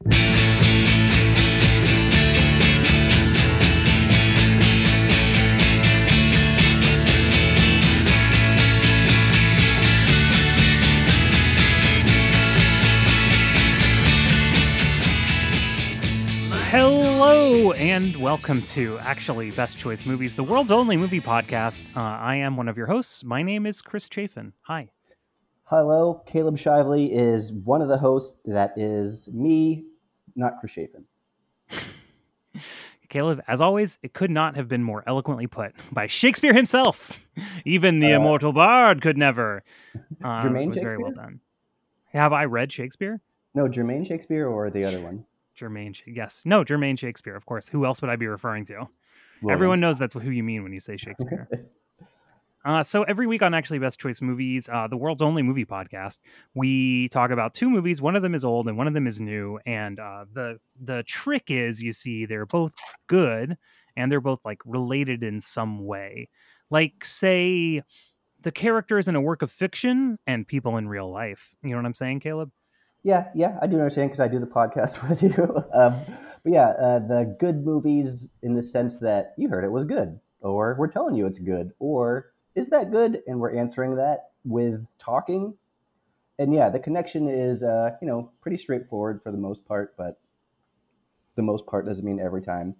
Hello and welcome to actually Best Choice Movies, the world's only movie podcast. Uh, I am one of your hosts. My name is Chris Chafin. Hi. Hello, Caleb Shively is one of the hosts. That is me, not Chris Chafin. Caleb, as always, it could not have been more eloquently put by Shakespeare himself. Even the Uh, immortal bard could never. Um, Jermaine it was very well done. Have I read Shakespeare? No, Jermaine Shakespeare or the other one? Jermaine, yes, no, Jermaine Shakespeare, of course. Who else would I be referring to? William. Everyone knows that's who you mean when you say Shakespeare. Uh, so every week on actually Best Choice Movies, uh, the world's only movie podcast, we talk about two movies. One of them is old and one of them is new. And uh, the the trick is, you see, they're both good and they're both like related in some way. Like say the characters in a work of fiction and people in real life. You know what I'm saying, Caleb? Yeah, yeah, I do understand because I do the podcast with you. Um, but yeah, uh, the good movies in the sense that you heard it was good, or we're telling you it's good, or is that good? And we're answering that with talking. And yeah, the connection is, uh, you know, pretty straightforward for the most part, but the most part doesn't mean every time.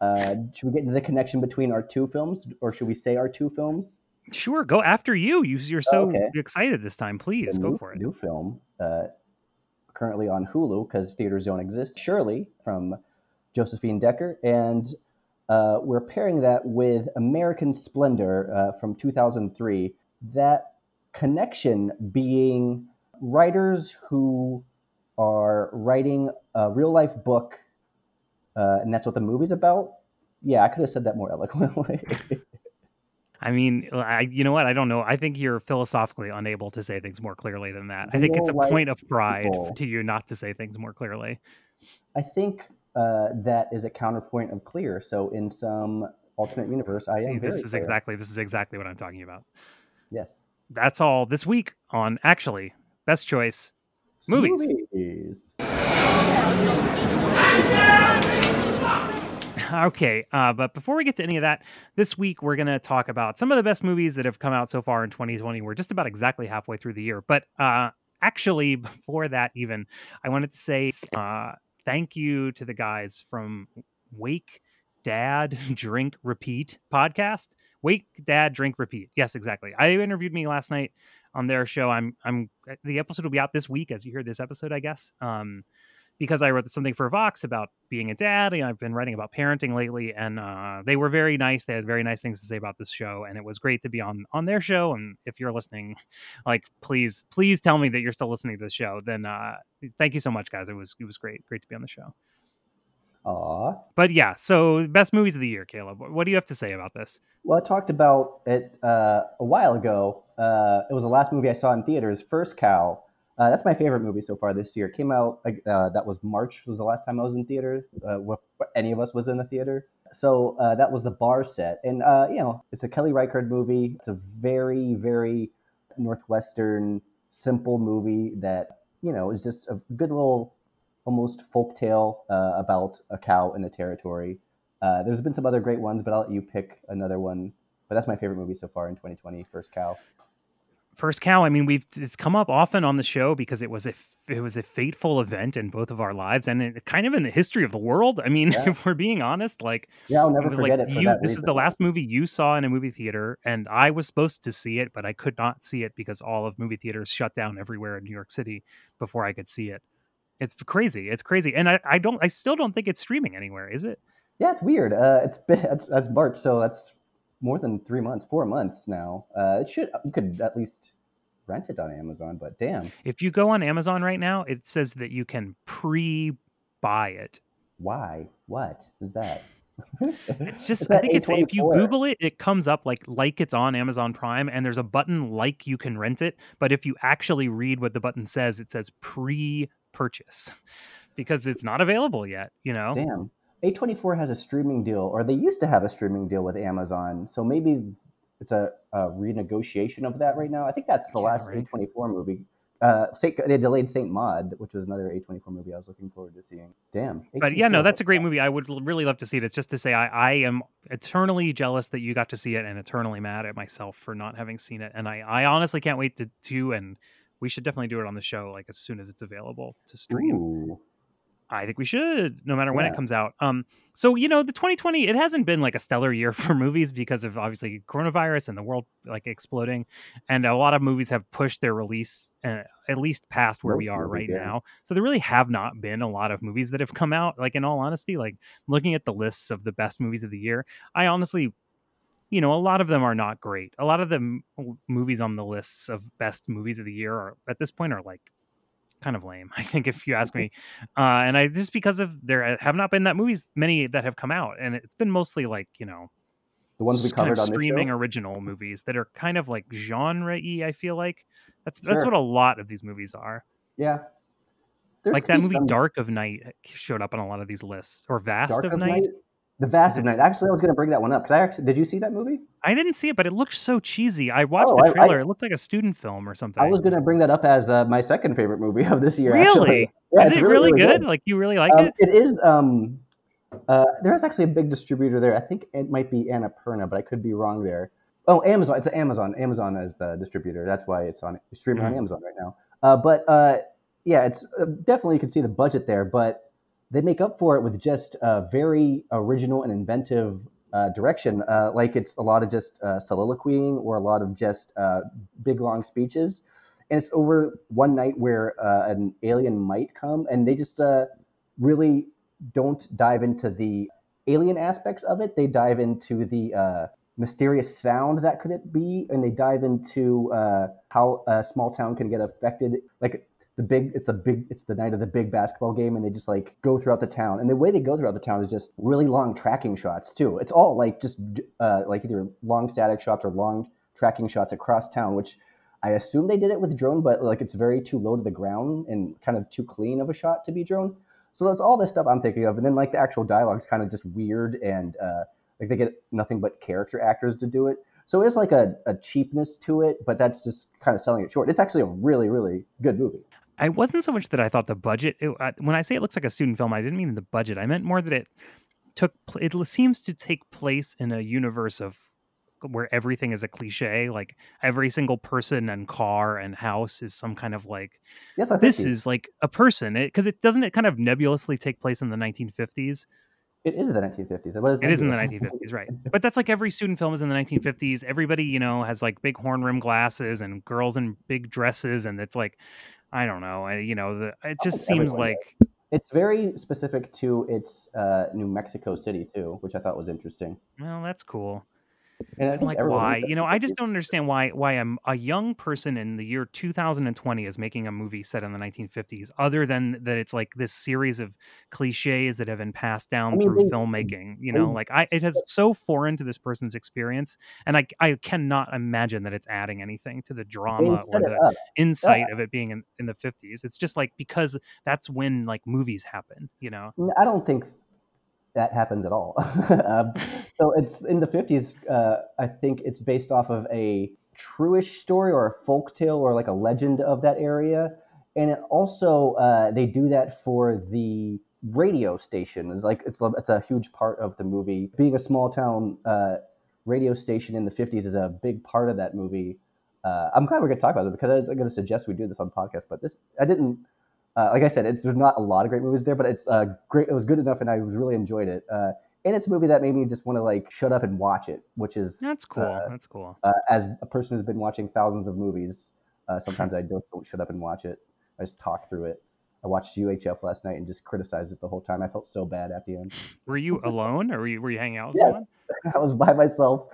Uh, should we get into the connection between our two films, or should we say our two films? Sure, go after you. you you're so Okay. excited this time. Please the go new, for it. new film, uh, currently on Hulu because theaters don't exist. Shirley from Josephine Decker, and uh, we're pairing that with American Splendor uh, from 2003. That connection being writers who are writing a real life book, uh, and that's what the movie's about. Yeah, I could have said that more eloquently. I mean, I you know what? I don't know. I think you're philosophically unable to say things more clearly than that. I think it's a point of pride people. to you not to say things more clearly. I think uh, that is a counterpoint of clear. So in some alternate universe, I See, am this is clear. exactly this is exactly what I'm talking about. yes. That's all this week on actually best choice. Movies. Movies. Okay, uh, but before we get to any of that, this week we're going to talk about some of the best movies that have come out so far in 2020. We're just about exactly halfway through the year, but uh, actually, before that, even I wanted to say uh, thank you to the guys from Wake Dad Drink Repeat podcast. Wake Dad Drink Repeat. Yes, exactly. I interviewed me last night on their show. I'm I'm the episode will be out this week as you hear this episode, I guess. Um, because I wrote something for Vox about being a dad, and I've been writing about parenting lately, and uh, they were very nice. They had very nice things to say about this show, and it was great to be on on their show. And if you're listening, like please, please tell me that you're still listening to the show. Then uh, thank you so much, guys. It was it was great, great to be on the show. Aw. But yeah, so best movies of the year, Caleb. What what do you have to say about this? Well, I talked about it uh, a while ago. Uh, it was the last movie I saw in theaters, First Cow. Uh, that's my favorite movie so far this year. It came out, uh, that was March, was the last time I was in theater, uh, any of us was in the theater. So uh, that was the bar set. And, uh, you know, it's a Kelly Reichardt movie. It's a very, very Northwestern, simple movie that, you know, is just a good little, almost folk tale uh, about a cow in the territory. There's been some other great ones, but I'll let you pick another one. But that's my favorite movie so far in 2020, First Cow. First cow. I mean, we've it's come up often on the show because it was a it was a fateful event in both of our lives and it, kind of in the history of the world. I mean, Yeah. if we're being honest, like Yeah, I'll never forget like it for you that this is the last movie you saw in a movie theater and i was supposed to see it but i could not see it because all of movie theaters shut down everywhere in new york city before i could see it it's crazy it's crazy and i, I don't i still don't think it's streaming anywhere is it Yeah, it's weird. Uh, it's been that's, that's March, so that's more than three months, four months now. Uh, it should you could at least rent it on Amazon, but damn, if you go on amazon right now it says that you can pre-buy it why? What is that? It's just It's I think it's if you Google it, it comes up like like it's on Amazon Prime, and there's a button like you can rent it. But if you actually read what the button says, it says pre-purchase because it's not available yet. You know, Damn. A24 has a streaming deal, or they used to have a streaming deal with Amazon. So maybe it's a, a renegotiation of that right now. I think that's the Yeah, last right. A24 movie Uh, they delayed Saint Maud, which was another A24 movie I was looking forward to seeing. Damn. But yeah, no, that's a great movie. I would really love to see it. It's just to say I, I am eternally jealous that you got to see it and eternally mad at myself for not having seen it. And I, I honestly can't wait to to and we should definitely do it on the show like as soon as it's available to stream. Ooh. I think we should, no matter when it comes out. Um, so you know, the 2020 it hasn't been like a stellar year for movies because of obviously coronavirus and the world like exploding, and a lot of movies have pushed their release uh, at least past where we are right yeah. now. So there really have not been a lot of movies that have come out. Like in all honesty, like looking at the lists of the best movies of the year, I honestly. You know, a lot of them are not great. A lot of the m- movies on the lists of best movies of the year are at this point are like kind of lame. I think if you ask me, uh, and I just because of there have not been that movies many that have come out, and it's been mostly like you know The ones we s- kind of on streaming original movies that are kind of like genre y. I feel like that's that's what a lot of these movies are. Yeah. There's like that movie some Dark of Night showed up on a lot of these lists, or Vast of, of Night. Night. The Vast of Night. Actually, I was going to bring that one up because I actually did. You see that movie? I didn't see it, but it looked so cheesy. I watched Oh, the I- I- trailer. it looked like a student film or something. I was going to bring that up as uh, my second favorite movie of this year. really? Actually. Yeah, Is it really, good? good. Like you really like Um, it? it is. Um, uh, there is actually a big distributor there. I think it might be Annapurna, but I could be wrong there. Oh, Amazon. It's Amazon. Amazon is the distributor. That's why it's on streaming on Mhm. Amazon right now. Uh, but uh, yeah, it's uh, definitely you can see the budget there, but they make up for it with just uh, very original and inventive uh, direction. Uh, like it's a lot of just uh, soliloquying or a lot of just uh, big long speeches, and it's over one night where uh, an alien might come, and they just really don't dive into the alien aspects of it. They dive into the mysterious sound that could it be, and they dive into how a small town can get affected. Like the big, it's the big, it's the night of the big basketball game, and they just like go throughout the town. And the way they go throughout the town is just really long tracking shots too. It's all like just uh, like either long static shots or long tracking shots across town, which. I assume they did it with drone, but like it's very too low to the ground and kind of too clean of a shot to be drone. So that's all this stuff I'm thinking of, and then like the actual dialogue's kind of just weird, and uh, like they get nothing but character actors to do it. So it's like a, a cheapness to it, but that's just kind of selling it short. It's actually a really, really good movie. I wasn't so much that I thought the budget. It, uh, when I say it looks like a student film, I didn't mean the budget. I meant more that it took. pl- It seems to take place in a universe of where everything is a cliche. Like every single person and car and house is some kind of like Yes, I think this it- is like a person. Because it, doesn't it kind of nebulously take place in the 1950s. it is the 1950s. What is It is in the 1950s, right? But that's like every student film is in the 1950s. Everybody, you know, has like big horn rim glasses and girls in big dresses, and it's like, I don't know, I, you know, the, it just seems like It's very specific to its uh, New Mexico City too, which I thought was interesting. Well, that's cool. And I like why? You know, I just don't understand why why I'm a young person in the year 2020 is making a movie set in the 1950s, other than that it's like this series of cliches that have been passed down I mean, through they- filmmaking. You know, like I it has so foreign to this person's experience, and I I cannot imagine that it's adding anything to the drama or the insight of it being in, in the 50s. It's just like because that's when like movies happen. You know, I don't think that happens at all. um, so it's in the 50s. Uh, I think it's based off of a truish story or a folk tale or like a legend of that area. And it also, uh, they do that for the radio station. It's like it's it's a huge part of the movie. Being a small town uh, radio station in the 50s is a big part of that movie. Uh, I'm glad we're going to talk about it because I was going to suggest we do this on podcast, but this I didn't uh, like I said, it's there's not a lot of great movies there, but it's uh, great. It was good enough, and I was really enjoyed it. Uh, and it's a movie that made me just want to like shut up and watch it, which is that's cool. Uh, that's cool. uh, as a person who's been watching thousands of movies. Uh, sometimes I don't, don't shut up and watch it. I just talk through it. I watched UHF last night and just criticized it the whole time. I felt so bad at the end. Were you alone, or were you, were you hanging out with Yes. someone? I was by myself,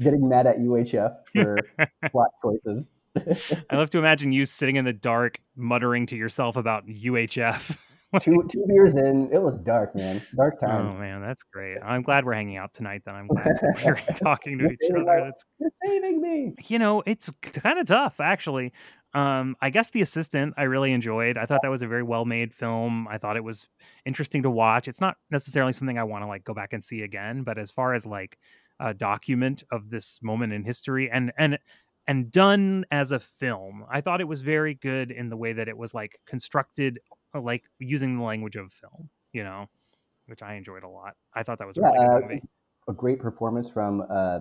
getting mad at UHF for plot choices. I love to imagine you sitting in the dark, muttering to yourself about UHF. two two beers in, it was dark, man. Dark times. oh man, that's great. I'm glad we're hanging out tonight. Then I'm glad we're talking to each other. my- That's You're saving me. you know, it's kind of tough actually. Um, I guess The Assistant I really enjoyed. I thought that was a very well made film. I thought it was interesting to watch. It's not necessarily something I want to like go back and see again, but as far as like a document of this moment in history and and and done as a film. I thought it was very good in the way that it was like constructed, uh, like using the language of film. You know, which I enjoyed a lot. I thought that was a Yeah, really good uh, movie. a great performance from uh,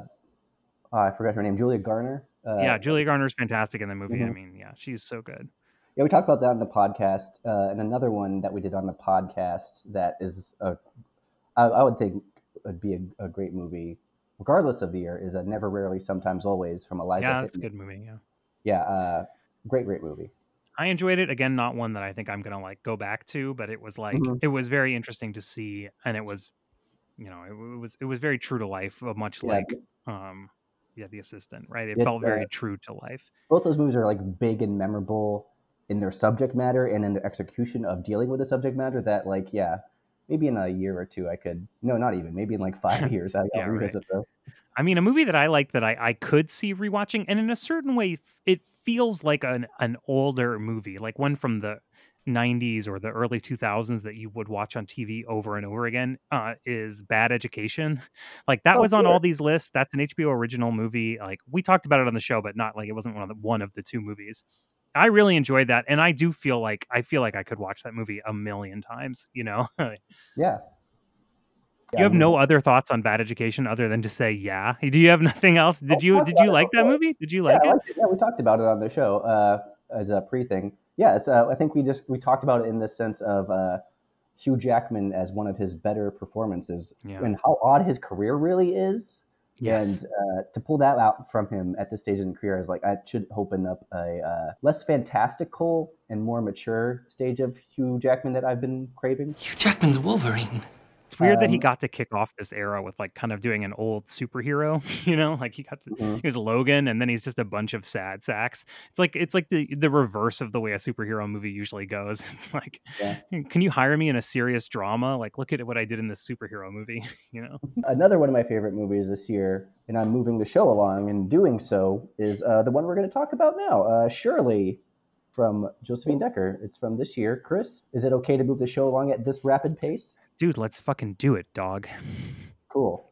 oh, I forgot her name, Julia Garner. Uh, Yeah, Julia Garner's fantastic in the movie. I mhm. mean, yeah, she's so good. Yeah, we talked about that in the podcast, uh, and another one that we did on the podcast that is a, I, I would think would be a, a great movie, regardless of the year, is a Never, Rarely, Sometimes, Always from Eliza. Yeah, it's a good movie. Yeah. Yeah, uh, great, great movie. I enjoyed it. Again, not one that I think I'm gonna like go back to, but it was like Mhm. it was very interesting to see, and it was, you know, it, it was it was very true to life, uh, much Yeah, like, um, yeah, the assistant, right? It felt uh, very true to life. both those movies are like big and memorable in their subject matter and in their execution of dealing with the subject matter. That like, yeah, maybe in a year or two, I could. No, not even. Maybe in like five years, I, Yeah, right. revisit those. I mean, a movie that I like that I, I could see rewatching, and in a certain way, it feels like an an older movie, like one from the '90s or the early 2000s that you would watch on TV over and over again. Uh, is Bad Education? Like that Oh, was on all these lists. That's an HBO original movie. Like we talked about it on the show, but not like it wasn't one of the one of the two movies. I really enjoyed that, and I do feel like I feel like I could watch that movie a million times. You know, you Yeah. You have I mean, no other thoughts on Bad Education other than to say yeah. Do you have nothing else? Did you did you like that movie? Did you Yeah, like I it? it. Yeah, we talked about it on the show uh, as a pre thing. Yeah, it's. Uh, I think we just we talked about it in the sense of uh, Hugh Jackman as one of his better performances Yeah. and how odd his career really is. Yes. And uh, to pull that out from him at this stage in the career is like I should open up a uh, less fantastical and more mature stage of Hugh Jackman that I've been craving. Hugh Jackman's Wolverine. It's weird that he Um, got to kick off this era with like kind of doing an old superhero, you know, like he got to, Mhm. he was Logan and then he's just a bunch of sad sacks. It's like it's like the the reverse of the way a superhero movie usually goes. It's like Yeah. can you hire me in a serious drama? Like look at what I did in this superhero movie, you know. Another one of my favorite movies this year, and I'm moving the show along and doing so, is uh, the one we're going to talk about now, uh, Shirley from Josephine Decker. It's from this year. Chris, is it okay to move the show along at this rapid pace? Dude, let's fucking do it, dog. Cool.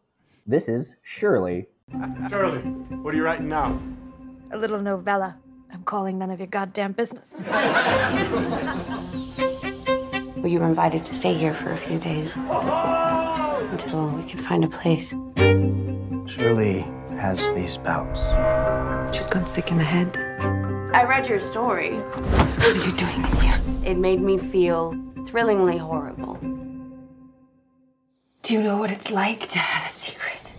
This is Shirley. Shirley, what are you writing now? A little novella. I'm calling none of your goddamn business. Well, you were invited to stay here for a few days until we could find a place. Shirley has these bouts. She's gone sick in the head. I read your story. What are you doing in here? It made me feel thrillingly horrible. Do you know what it's like to have a secret?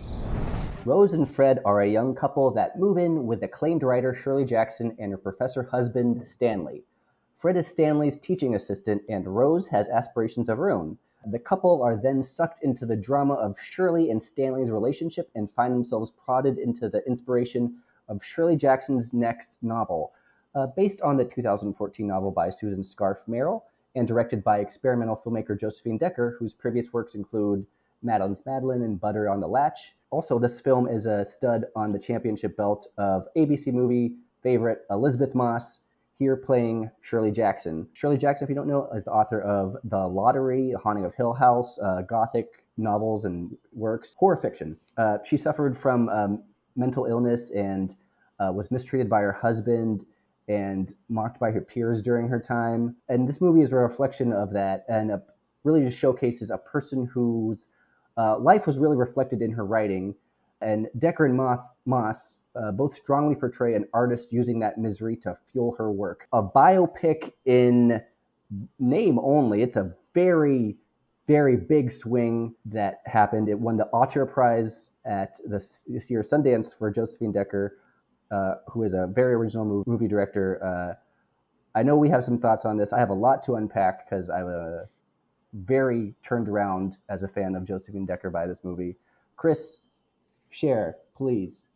Rose and Fred are a young couple that move in with acclaimed writer Shirley Jackson and her professor husband, Stanley. Fred is Stanley's teaching assistant, and Rose has aspirations of her own. The couple are then sucked into the drama of Shirley and Stanley's relationship and find themselves prodded into the inspiration of Shirley Jackson's next novel, uh, based on the 2014 novel by Susan Scarf Merrell and directed by experimental filmmaker Josephine Decker, whose previous works include Madeline's Madeline and Butter on the Latch. Also, this film is a stud on the championship belt of ABC movie favorite Elisabeth Moss, here playing Shirley Jackson. Shirley Jackson, if you don't know, is the author of The Lottery, The Haunting of Hill House, uh, Gothic novels and works, horror fiction. Uh, she suffered from um, mental illness and uh, was mistreated by her husband and mocked by her peers during her time. And this movie is a reflection of that and uh, really just showcases a person whose uh, life was really reflected in her writing. And Decker and Moth, Moss uh, both strongly portray an artist using that misery to fuel her work. A biopic in name only. It's a very, very big swing that happened. It won the Auteur Prize at this, this year's Sundance for Josephine Decker, uh, who is a very original movie, director. Uh, I know we have some thoughts on this. I have a lot to unpack because I'm a very turned around as a fan of Josephine Decker by this movie. Chris, share, please.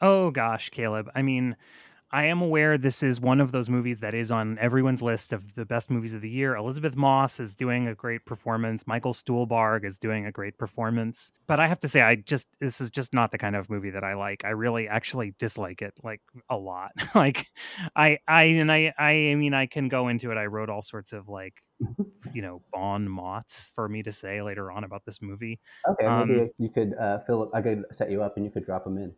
Oh gosh, Caleb. I mean, I am aware this is one of those movies that is on everyone's list of the best movies of the year. Elisabeth Moss is doing a great performance. Michael Stuhlbarg is doing a great performance. But I have to say, I just this is just not the kind of movie that I like. I really actually dislike it like a lot. like I I and I I mean I can go into it. I wrote all sorts of like you know bon mots for me to say later on about this movie. Okay, maybe Um, you could uh, fill. I could set you up, and you could drop them in.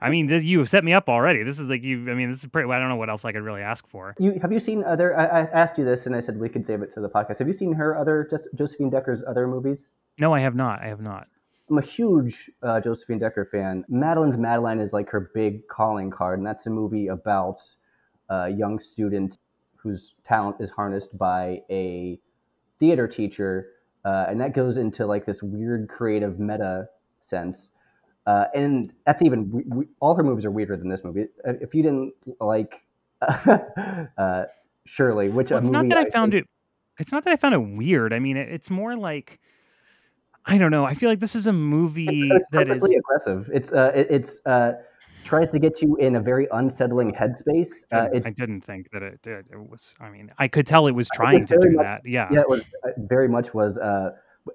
I mean, this, you have set me up already. This is like you. I mean, this is pretty. I don't know what else I could really ask for. You have you seen other? I, I asked you this, and I said we could save it to the podcast. Have you seen her other just Josephine Decker's other movies? No, I have not. I have not. I'm a huge uh, Josephine Decker fan. Madeline's Madeline is like her big calling card, and that's a movie about a young student whose talent is harnessed by a theater teacher, uh, and that goes into like this weird creative meta sense. Uh, and that's even we, we, all her movies are weirder than this movie. If you didn't like uh, Shirley, which well, it's not that I, I found think, it. It's not that I found it weird. I mean, it, it's more like I don't know. I feel like this is a movie it's, that is aggressive. It's uh, it, it's uh, tries to get you in a very unsettling headspace. Uh, it, I didn't think that it, it, it was. I mean, I could tell it was trying to do much, that. Yeah, yeah, it was uh, very much was uh,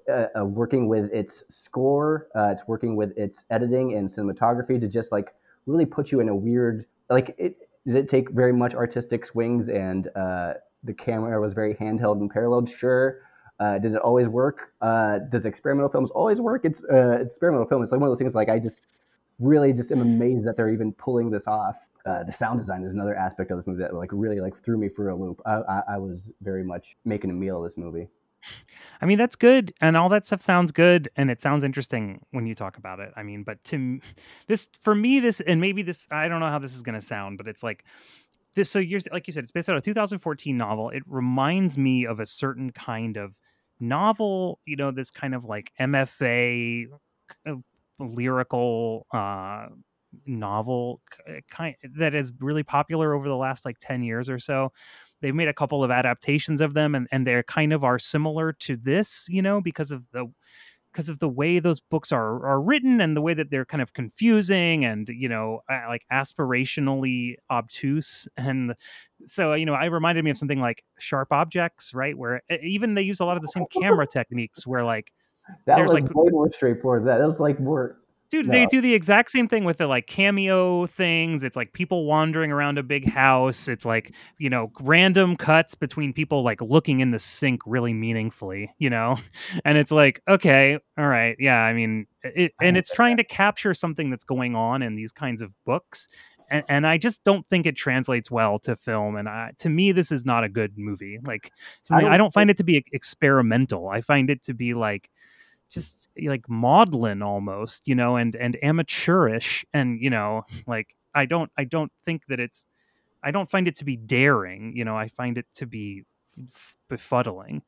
uh, uh, working with its score. Uh, it's working with its editing and cinematography to just like really put you in a weird like it. Did it take very much artistic swings and uh, the camera was very handheld and paralleled? Sure. Uh, did it always work? Uh, does experimental films always work? It's uh, experimental film. It's like one of those things. Like I just really just am amazed that they're even pulling this off. Uh, the sound design is another aspect of this movie that like really like threw me for a loop. I, I, I was very much making a meal of this movie. I mean, that's good, and all that stuff sounds good, and it sounds interesting when you talk about it. I mean, but to this, for me, this, and maybe this, I don't know how this is going to sound, but it's like this. So you're like you said, it's based on a 2014 novel. It reminds me of a certain kind of novel, you know, this kind of like MFA uh, lyrical uh, novel kind that is really popular over the last like 10 years or so. They've made a couple of adaptations of them and, and they're kind of are similar to this, you know, because of the because of the way those books are are written and the way that they're kind of confusing and you know like aspirationally obtuse. And so you know I reminded me of something like sharp objects right where even they use a lot of the same camera techniques where like that was like way more straightforward. That was like more Dude, no. they do the exact same thing with the like cameo things. It's like people wandering around a big house. It's like, you know, random cuts between people like looking in the sink really meaningfully, you know? And it's like, okay, all right. Yeah, I mean, it, and it's trying to capture something that's going on in these kinds of books. And, and I just don't think it translates well to film. And I, to me, this is not a good movie. Like, I don't, I don't find it to be experimental. I find it to be like, just eh, like maudlin almost you know and and amateurish and you know like i don't i don't think that it's i don't find it to be daring you know i find it to be befuddling.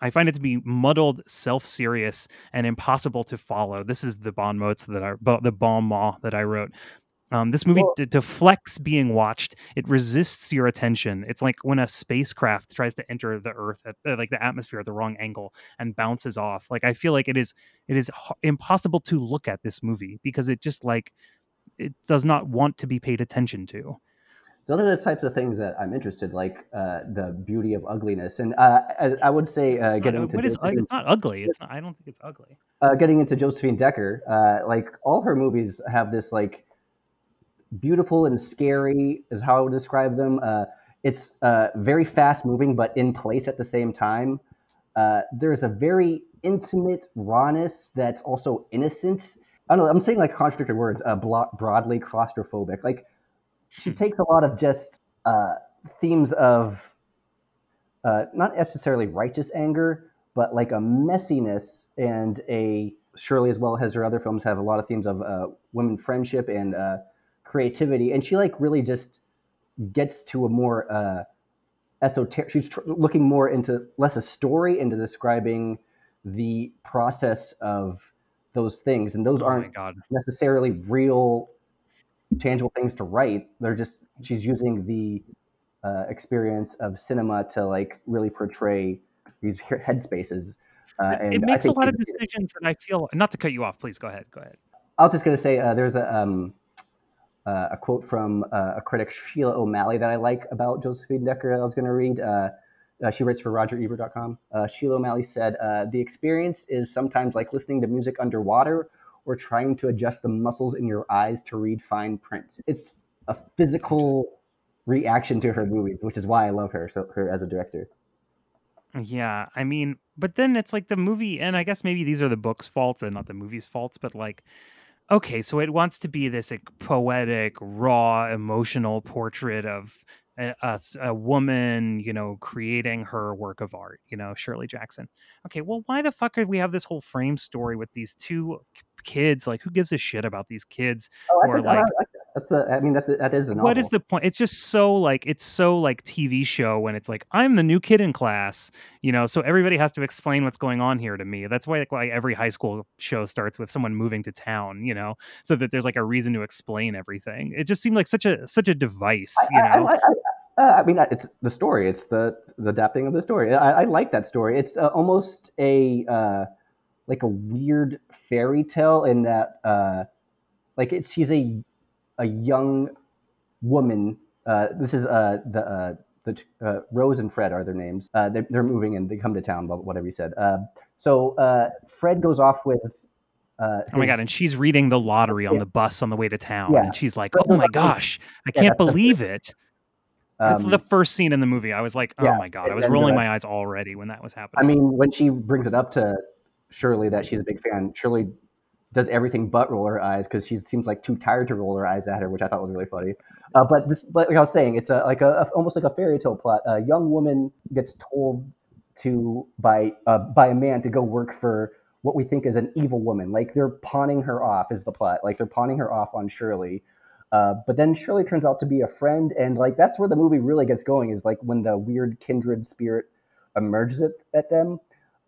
I find it to be muddled self-serious and impossible to follow. This is the bon mots that i the bon mot that i wrote um, this movie well, d- deflects being watched. It resists your attention. It's like when a spacecraft tries to enter the Earth at uh, like the atmosphere at the wrong angle and bounces off. Like I feel like it is it is h- impossible to look at this movie because it just like it does not want to be paid attention to. Those are the types of things that I'm interested, like uh, the beauty of ugliness, and uh, I, I, would say uh, getting not, into is, it's not ugly. It's not, I don't think it's ugly. Uh, getting into Josephine Decker, uh, like all her movies have this like beautiful and scary is how I would describe them. Uh, it's uh, very fast moving, but in place at the same time. Uh, there's a very intimate rawness that's also innocent. I don't know. I'm saying like contradictory words. Uh, broadly claustrophobic. Like she hmm. takes a lot of just uh, themes of uh, not necessarily righteous anger, but like a messiness and a Shirley as well as her other films have a lot of themes of uh, women friendship and uh, creativity, and she like really just gets to a more uh, esoteric. She's tr- looking more into less a story into describing the process of those things, and those oh aren't necessarily real, tangible things to write. They're just she's using the uh, experience of cinema to like really portray these headspaces. Uh, and it makes a lot of decisions that I feel. Not to cut you off, please go ahead. Go ahead. I was just going to say uh, there's a um, uh, a quote from uh, a critic, Sheila O'Malley, that I like about Josephine Decker that I was going to read. Uh, uh, she writes for RogerEbert.com. Uh, Sheila O'Malley said, uh, The experience is sometimes like listening to music underwater or trying to adjust the muscles in your eyes to read fine print. It's a physical reaction to her movies, which is why I love her, so her as a director. Yeah, I mean, but then it's like the movie, and I guess maybe these are the book's faults and not the movie's faults, but like okay, so it wants to be this like, poetic, raw, emotional portrait of a woman, you know, creating her work of art, you know, Shirley Jackson. Okay, well, why the fuck do we have this whole frame story with these two kids? Like, who gives a shit about these kids Oh, I are think I, like I, that's the. I mean, that's the, that is the novel. what is the point it's just so like it's so like tv show when it's like i'm the new kid in class you know so everybody has to explain what's going on here to me that's why like why every high school show starts with someone moving to town you know so that there's like a reason to explain everything it just seemed like such a such a device you I, know I, I, uh, I mean, it's the story. It's the the adapting of the story. I, I like that story. It's uh, almost a uh, like a weird fairy tale in that, uh, like, it's she's a a young woman. Uh, this is uh, the uh, the uh, Rose and Fred are their names. Uh, they're, they're moving and they come to town. but Whatever you said. Uh, so uh, Fred goes off with. Uh, Oh my god! And she's reading the lottery on the bus on the way to town, Yeah. and she's like, "Oh my gosh, I Yeah, can't believe it!" That's um, the first scene in the movie. I was like, "Oh my god!" I was rolling my eyes already when that was happening. I mean, when she brings it up to Shirley that she's a big fan, Shirley does everything but roll her eyes because she seems like too tired to roll her eyes at her, which I thought was really funny. Uh, but this, but like I was saying, it's a like a, a- almost like a fairy tale plot. A young woman gets told to by uh, by a man to go work for what we think is an evil woman. Like they're pawning her off is the plot. Like they're pawning her off on Shirley. Uh, but then Shirley turns out to be a friend, and like that's where the movie really gets going. Is like when the weird kindred spirit emerges at, at them.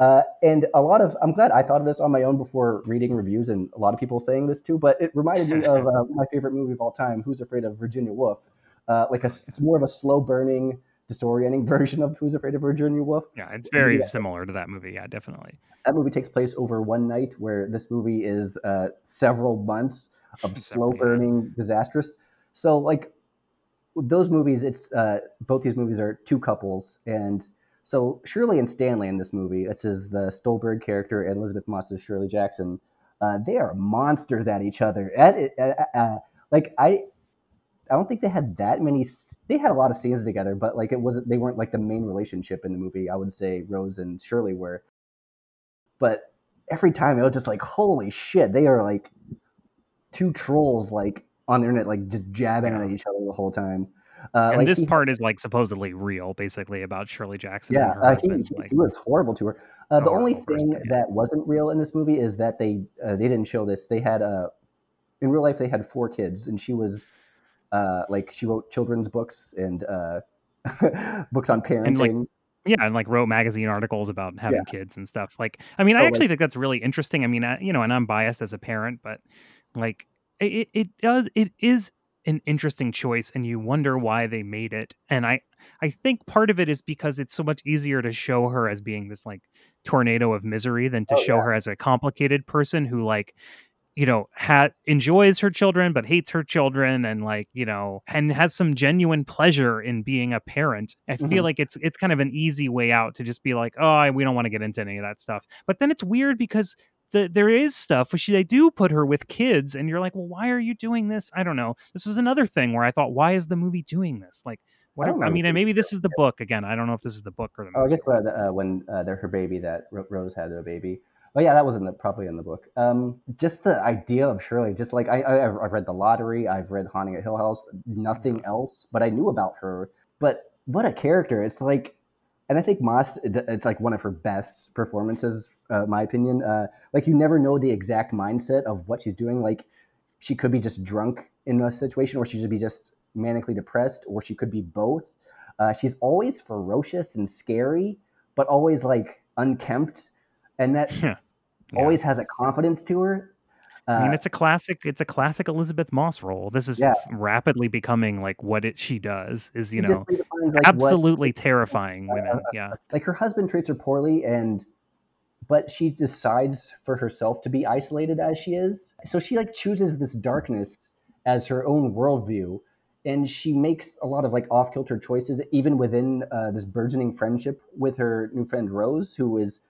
Uh, and a lot of I'm glad I thought of this on my own before reading reviews and a lot of people saying this too. But it reminded me of uh, my favorite movie of all time, Who's Afraid of Virginia Woolf. Uh, like a, it's more of a slow burning, disorienting version of Who's Afraid of Virginia Woolf. Yeah, it's very Yeah. similar to that movie. Yeah, definitely. That movie takes place over one night, where this movie is uh, several months of slow burning, disastrous. So like those movies, it's uh, both these movies are two couples, and so Shirley and Stanley in this movie, this is the Stuhlbarg character and Elisabeth Moss's Shirley Jackson. Uh, they are monsters at each other. At uh, like I, I don't think they had that many. They had a lot of scenes together, but like it wasn't. They weren't like the main relationship in the movie. I would say Rose and Shirley were. But every time it was just like, holy shit, they are like two trolls like on the internet, like just jabbing at each other the whole time. Uh, and like this he- part is like supposedly real, basically about Shirley Jackson yeah, and her uh, husband. he, like, he was horrible to her. Uh, a the only horrible person, thing yeah. that wasn't real in this movie is that they uh, they didn't show this. They had uh, in real life they had four kids, and she was uh, like she wrote children's books and uh, books on parenting. And, like, yeah, and like wrote magazine articles about having kids and stuff. Like, I mean, I So, actually like- think that's really interesting. I mean, I, you know, and I'm biased as a parent, but like, it- it does, it is an interesting choice, and you wonder why they made it. And I, I think part of it is because it's so much easier to show her as being this like tornado of misery than to Oh, show yeah. her as a complicated person who like you know ha- enjoys her children but hates her children and like you know and has some genuine pleasure in being a parent i feel Mhm. like it's it's kind of an easy way out to just be like oh I, we don't want to get into any of that stuff but then it's weird because the, there is stuff where she they do put her with kids and you're like well why are you doing this? I don't know. This is another thing where i thought why is the movie doing this? Like what don't I, mean and maybe this is the book again. I don't know if this is the book or the Oh, I guess uh, when uh, they're her baby that Rose had a baby. Oh yeah, that was in the probably in the book. Um, just the idea of Shirley, just like I, I I've read The Lottery, I've read Haunting at Hill House, nothing else, but I knew about her. But what a character! It's like, and I think Moss, it's like one of her best performances, uh, my opinion. Uh, like you never know the exact mindset of what she's doing. Like she could be just drunk in a situation, or she could be just manically depressed, or she could be both. Uh, she's always ferocious and scary, but always like unkempt, and that Yeah. Always has a confidence to her. Uh, I mean, it's a classic. It's a classic Elisabeth Moss role. This is Yeah. rapidly becoming like what it she does is you she know like, what- absolutely terrifying women. Yeah, like her husband treats her poorly, and but she decides for herself to be isolated as she is. So she like chooses this darkness as her own worldview, and she makes a lot of like off kilter choices, even within uh, this burgeoning friendship with her new friend Rose, who is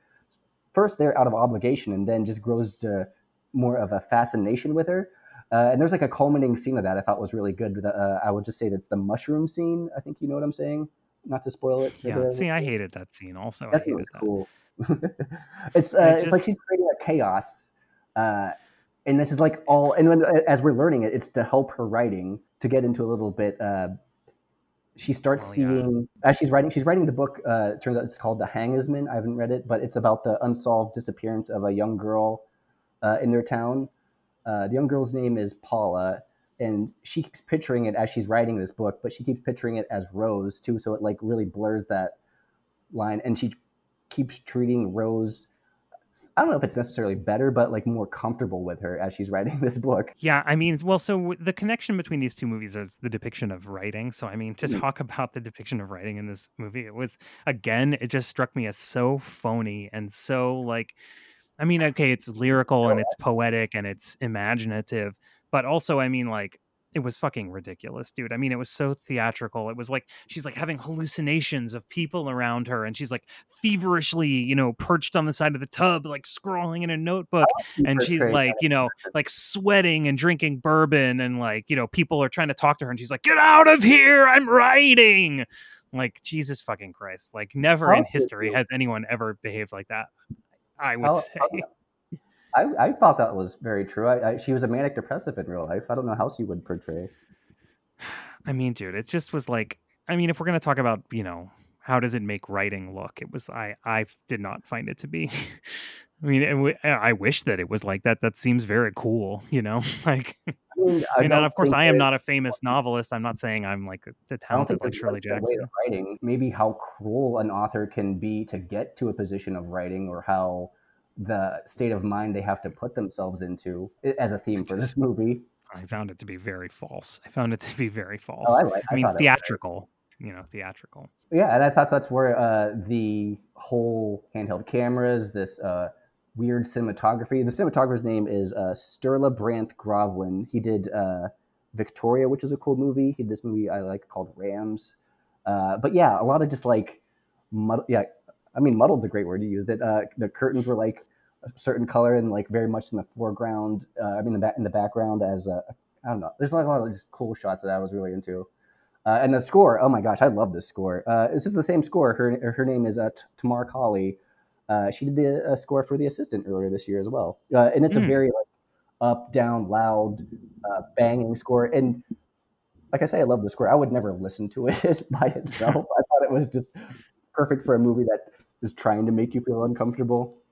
first there out of obligation and then just grows to more of a fascination with her. Uh, and there's like a culminating scene of that I thought was really good. Uh, I would just say that's the mushroom scene. I think you know what I'm saying. Not to spoil it. yeah. the See, I hated that scene. Also, I hated that. cool. it's uh, I it's like she's creating a chaos, uh, and this is like all and when, as we're learning it it's to help her writing to get into a little bit uh, she starts Well, yeah. seeing as she's writing she's writing the book uh, it turns out it's called the hangsaman i haven't read it but it's about the unsolved disappearance of a young girl uh, in their town uh, the young girl's name is paula and she keeps picturing it as she's writing this book but she keeps picturing it as rose too so it like really blurs that line and she keeps treating rose I don't know if it's necessarily better, but like more comfortable with her as she's writing this book. Yeah, I mean, well, so the connection between these two movies is the depiction of writing. So, I mean, to Mhm. talk about the depiction of writing in this movie, it was again, it just struck me as so phony and so like, I mean, okay, it's lyrical and it's poetic and it's imaginative, but also, I mean, like, it was fucking ridiculous, dude. I mean, it was so theatrical. It was like she's like having hallucinations of people around her, and she's like feverishly, you know, perched on the side of the tub, like scrawling in a notebook and she's like you know like sweating and drinking bourbon and like you know people are trying to talk to her and she's like get out of here i'm writing like jesus fucking christ like never in history has anyone ever behaved like that i would How- say how- I, I thought that was very true. I, I, she was a manic depressive in real life. I don't know how she would portray. i mean dude it just was like i mean if we're going to talk about you know how does it make writing look it was i i did not find it to be i mean w- i wish that it was like that that seems very cool you know like I mean, I and of course i am not a famous novelist i'm not saying i'm like the talented like shirley much in the way jackson of writing. Maybe how cruel an author can be to get to a position of writing, or how the state of mind they have to put themselves into as a theme for this movie. I found it to be very false. I found it to be very false. Oh, I like. I mean, thought it was- theatrical. You know, theatrical. Yeah, and I thought that's where uh, the whole handheld cameras, this uh, weird cinematography. The cinematographer's name is uh, Sturla Brandth Grøvlen. He did uh, Victoria, which is a cool movie. He did this movie I like called Rams. Uh, but yeah, a lot of just like, mud- yeah, I mean, muddled's a great word. You used it. Uh, the curtains were like a certain color and like very much in the foreground. Uh, I mean, the back in the background as I don't know. There's like a lot of just cool shots that I was really into. Uh, and the score, oh my gosh, I love this score. This is the same score. Her her name is Tamar Kali. Uh, she did the uh, score for The Assistant earlier this year as well. Uh, and it's a Hmm. very like up, down, loud, uh, banging score. And like I say, I love the score. I would never listen to it by itself. I thought it was just perfect for a movie that is trying to make you feel uncomfortable.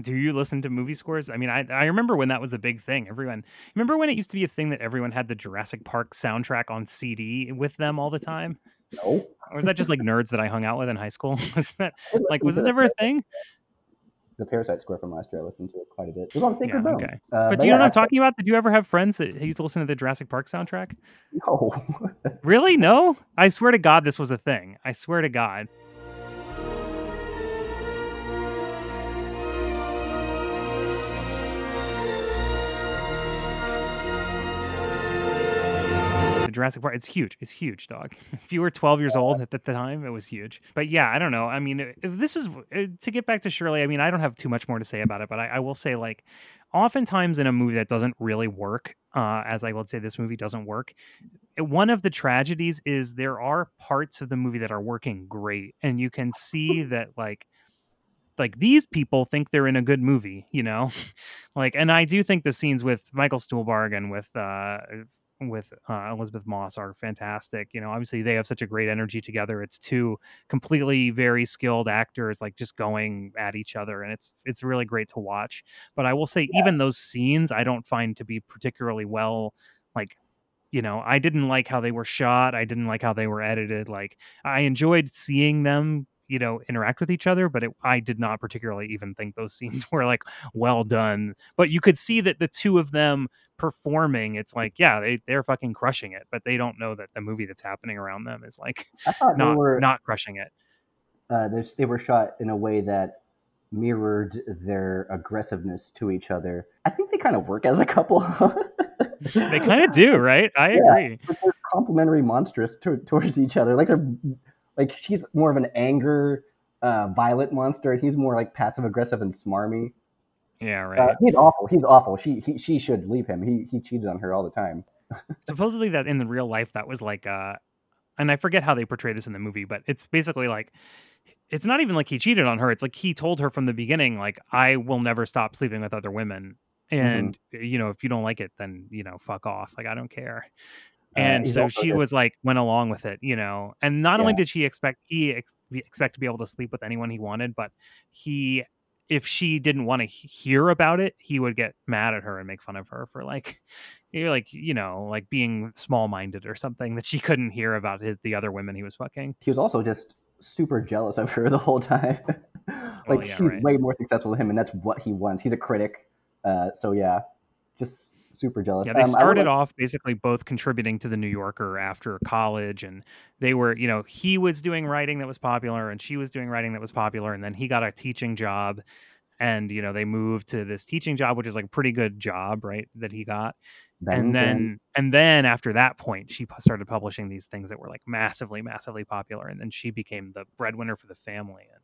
Do you listen to movie scores? I mean, I I remember when that was a big thing. Everyone remember when it used to be a thing that everyone had the Jurassic Park soundtrack on CD with them all the time. No, Or was that just like nerds that I hung out with in high school? Was that like was this ever a thing? The Parasite Square from last year, I listened to it quite a bit. It was on Sacred Yeah, Bone. okay. Uh, But do you know yeah, what I'm talking about? Did you ever have friends that used to listen to the Jurassic Park soundtrack? No. Really? No? I swear to God, this was a thing. I swear to God. The Jurassic Park, it's huge. It's huge, dog. If you were 12 years old at the time, it was huge. But yeah, I don't know. I mean, this is uh, to get back to Shirley, I mean, I don't have too much more to say about it, but I, I will say, like, oftentimes in a movie that doesn't really work, uh, as I would say this movie doesn't work, one of the tragedies is there are parts of the movie that are working great and you can see that like like these people think they're in a good movie you know like and i do think the scenes with michael stuhlbarg and with uh with uh, elisabeth moss are fantastic you know obviously they have such a great energy together it's two completely very skilled actors like just going at each other and it's it's really great to watch but i will say even those scenes i don't find to be particularly well like you know i didn't like how they were shot i didn't like how they were edited like i enjoyed seeing them you know interact with each other but it, i did not particularly even think those scenes were like well done but you could see that the two of them performing it's like yeah they, they're fucking crushing it but they don't know that the movie that's happening around them is like not they were not crushing it uh, they they were shot in a way that mirrored their aggressiveness to each other. I think they kind of work as a couple. they kind of do right i Yeah. agree they're complementary monstrous to, towards each other. Like they're like she's more of an anger, uh, violent monster. and He's more like passive aggressive and smarmy. yeah right Uh, he's awful. He's awful. She he, she should leave him. He he cheated on her all the time. supposedly that in the real life that was like uh and I forget how they portray this in the movie, but it's basically like it's not even like he cheated on her. It's like he told her from the beginning, like, I will never stop sleeping with other women and you know if you don't like it then you know fuck off like i don't care Uh, and he's so she just- was like went along with it you know and not only did she expect he ex- expect to be able to sleep with anyone he wanted but he if she didn't want to hear about it he would get mad at her and make fun of her for like you're like you know like being small minded or something that she couldn't hear about his the other women he was fucking he was also just super jealous of her the whole time. like Oh, yeah, she's right. way more successful than him, and that's what he wants. He's a critic, uh, so yeah, just super jealous. Yeah, they Um, started off basically both contributing to the New Yorker after college, and they were, you know, he was doing writing that was popular, and she was doing writing that was popular, and then he got a teaching job, and you know they moved to this teaching job, which is like a pretty good job, right? That he got, and then and then after that point, she started publishing these things that were like massively, massively popular, and then she became the breadwinner for the family, and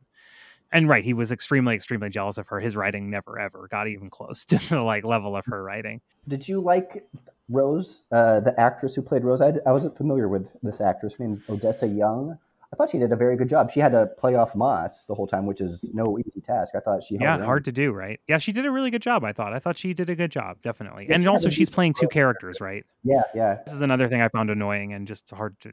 and right, he was extremely, extremely jealous of her. His writing never ever got even close to the like level of her writing. Did you like Rose, uh, the actress who played Rose? I wasn't familiar with this actress. Her name's Odessa Young. I thought she did a very good job. She had to play off Moss the whole time, which is no easy task. I thought she yeah hard to do right? Yeah she did a really good job i thought. I thought she did a good job definitely. Yeah, and she also she's playing two characters right? Yeah, yeah. this is another thing i found annoying and just hard to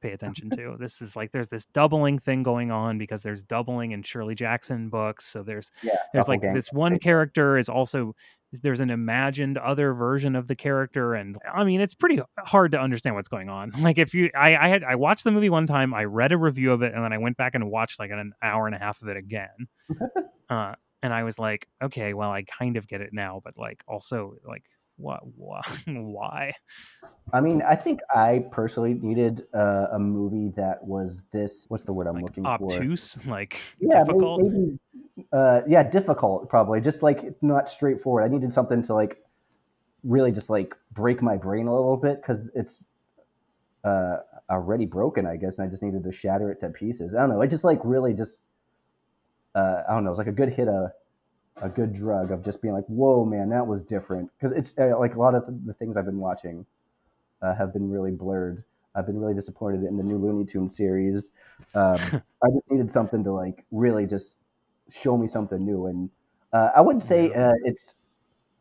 pay attention to. This is like there's this doubling thing going on because there's doubling in shirley jackson books so there's Yeah, there's like this one character is also there's an imagined other version of the character and i mean it's pretty hard to understand what's going on. Like if you i i had i watched the movie one time i read a review of it and then i went back and watched like an hour and a half of it again. Uh and i was like okay well i kind of get it now but like also like what why why I mean, I think I personally needed uh, a movie that was this. What's the word I'm like looking for? obtuse like Yeah, difficult maybe. Uh, yeah, difficult probably. Just like not straightforward. I needed something to like really just like break my brain a little bit because it's uh, already broken, I guess, and I just needed to shatter it to pieces. I don't know. I just like really just. Uh, I don't know. It's like a good hit of a good drug of just being like, "Whoa, man, that was different." Because it's uh, like a lot of the, things I've been watching uh, have been really blurred. I've been really disappointed in the new Looney Tunes series. Um, I just needed something to like really just show me something new, and uh, I wouldn't say uh, it's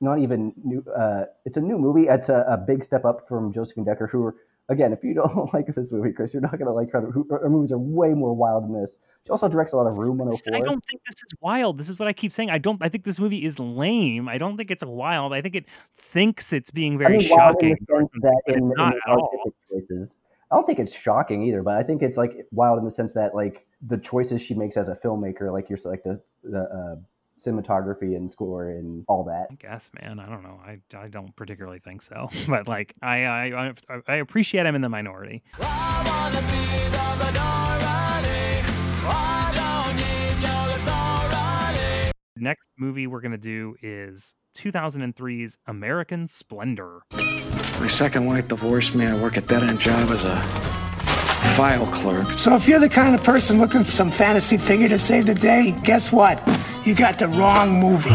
not even new. Uh, it's a new movie. It's a, a big step up from Josephine Decker, who, again, if you don't like this movie, Chris, you're not gonna like her. Her movies are way more wild than this. She also directs a lot of Room See, 104. I don't think this is wild. This is what I keep saying. I don't. I think this movie is lame. I don't think it's wild. I think it thinks it's being I very mean, shocking. in that in, in not the at all. choices. I don't think it's shocking either, but I think it's like wild in the sense that like the choices she makes as a filmmaker, like you're like the the uh, cinematography and score and all that. I guess, man. I don't know. I, I don't particularly think so, but like I I I- I appreciate I'm in the minority. Next movie we're gonna do is 2003's American Splendor. My second wife divorced me. I work a dead end job as a file clerk. So if you're the kind of person looking for some fantasy figure to save the day, guess what? You got the wrong movie.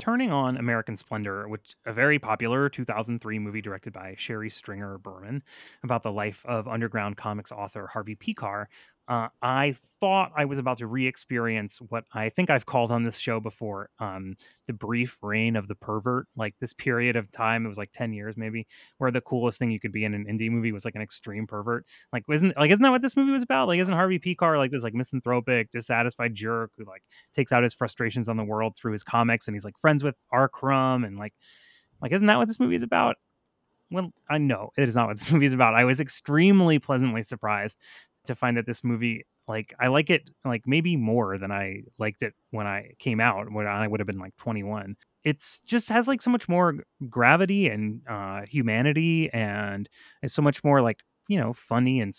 Turning on American Splendor, which a very popular 2003 movie directed by Shari Springer Berman about the life of underground comics author Harvey Pekar. Uh, I thought I was about to re-experience what I think I've called on this show before, um, the brief reign of the pervert. Like this period of time, it was like 10 years maybe, where the coolest thing you could be in an indie movie was like an extreme pervert. Like, isn't like isn't that what this movie was about? Like, isn't Harvey Pekar like this like misanthropic, dissatisfied jerk who like takes out his frustrations on the world through his comics and he's like friends with R. Crumb and like like isn't that what this movie is about? Well, I know it is not what this movie is about. I was extremely pleasantly surprised to find that this movie like I like it like maybe more than I liked it when I came out when I would have been like 21. It's just has like so much more gravity and uh humanity and it's so much more like, you know, funny and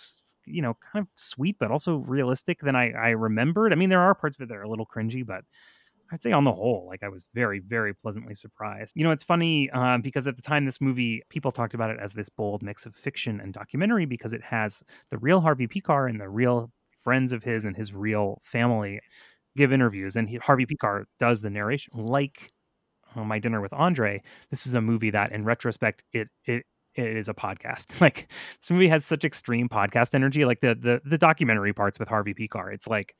you know, kind of sweet but also realistic than I I remembered. I mean, there are parts of it that are a little cringy, but I'd say on the whole, like I was very, very pleasantly surprised. You know, it's funny um, because at the time this movie, people talked about it as this bold mix of fiction and documentary because it has the real Harvey Pekar and the real friends of his and his real family give interviews, and he, Harvey Pekar does the narration. Like uh, my dinner with Andre, this is a movie that, in retrospect, it it it is a podcast. Like this movie has such extreme podcast energy. Like the the the documentary parts with Harvey Pekar, it's like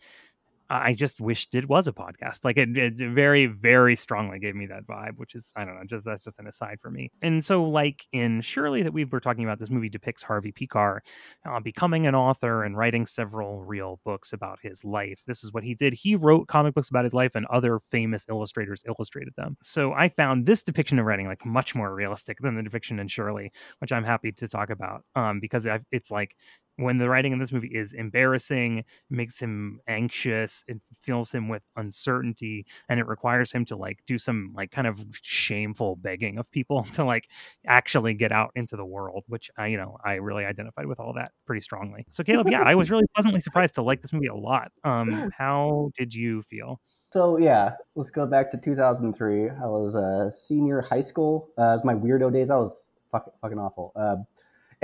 I just wished it was a podcast. Like it, it very, very strongly gave me that vibe, which is I don't know, just that's just an aside for me. And so, like in Shirley, that we were talking about, this movie depicts Harvey Pekar uh, becoming an author and writing several real books about his life. This is what he did. He wrote comic books about his life, and other famous illustrators illustrated them. So I found this depiction of writing like much more realistic than the depiction in Shirley, which I'm happy to talk about um, because it's like when the writing in this movie is embarrassing, makes him anxious, it fills him with uncertainty, and it requires him to like do some like kind of shameful begging of people to like actually get out into the world, which I, you know, I really identified with all that pretty strongly. So Caleb, yeah, I was really pleasantly surprised to like this movie a lot. Um, how did you feel? So yeah, let's go back to 2003. I was a senior high school. Uh, it was my weirdo days. I was fucking, fucking awful. Uh,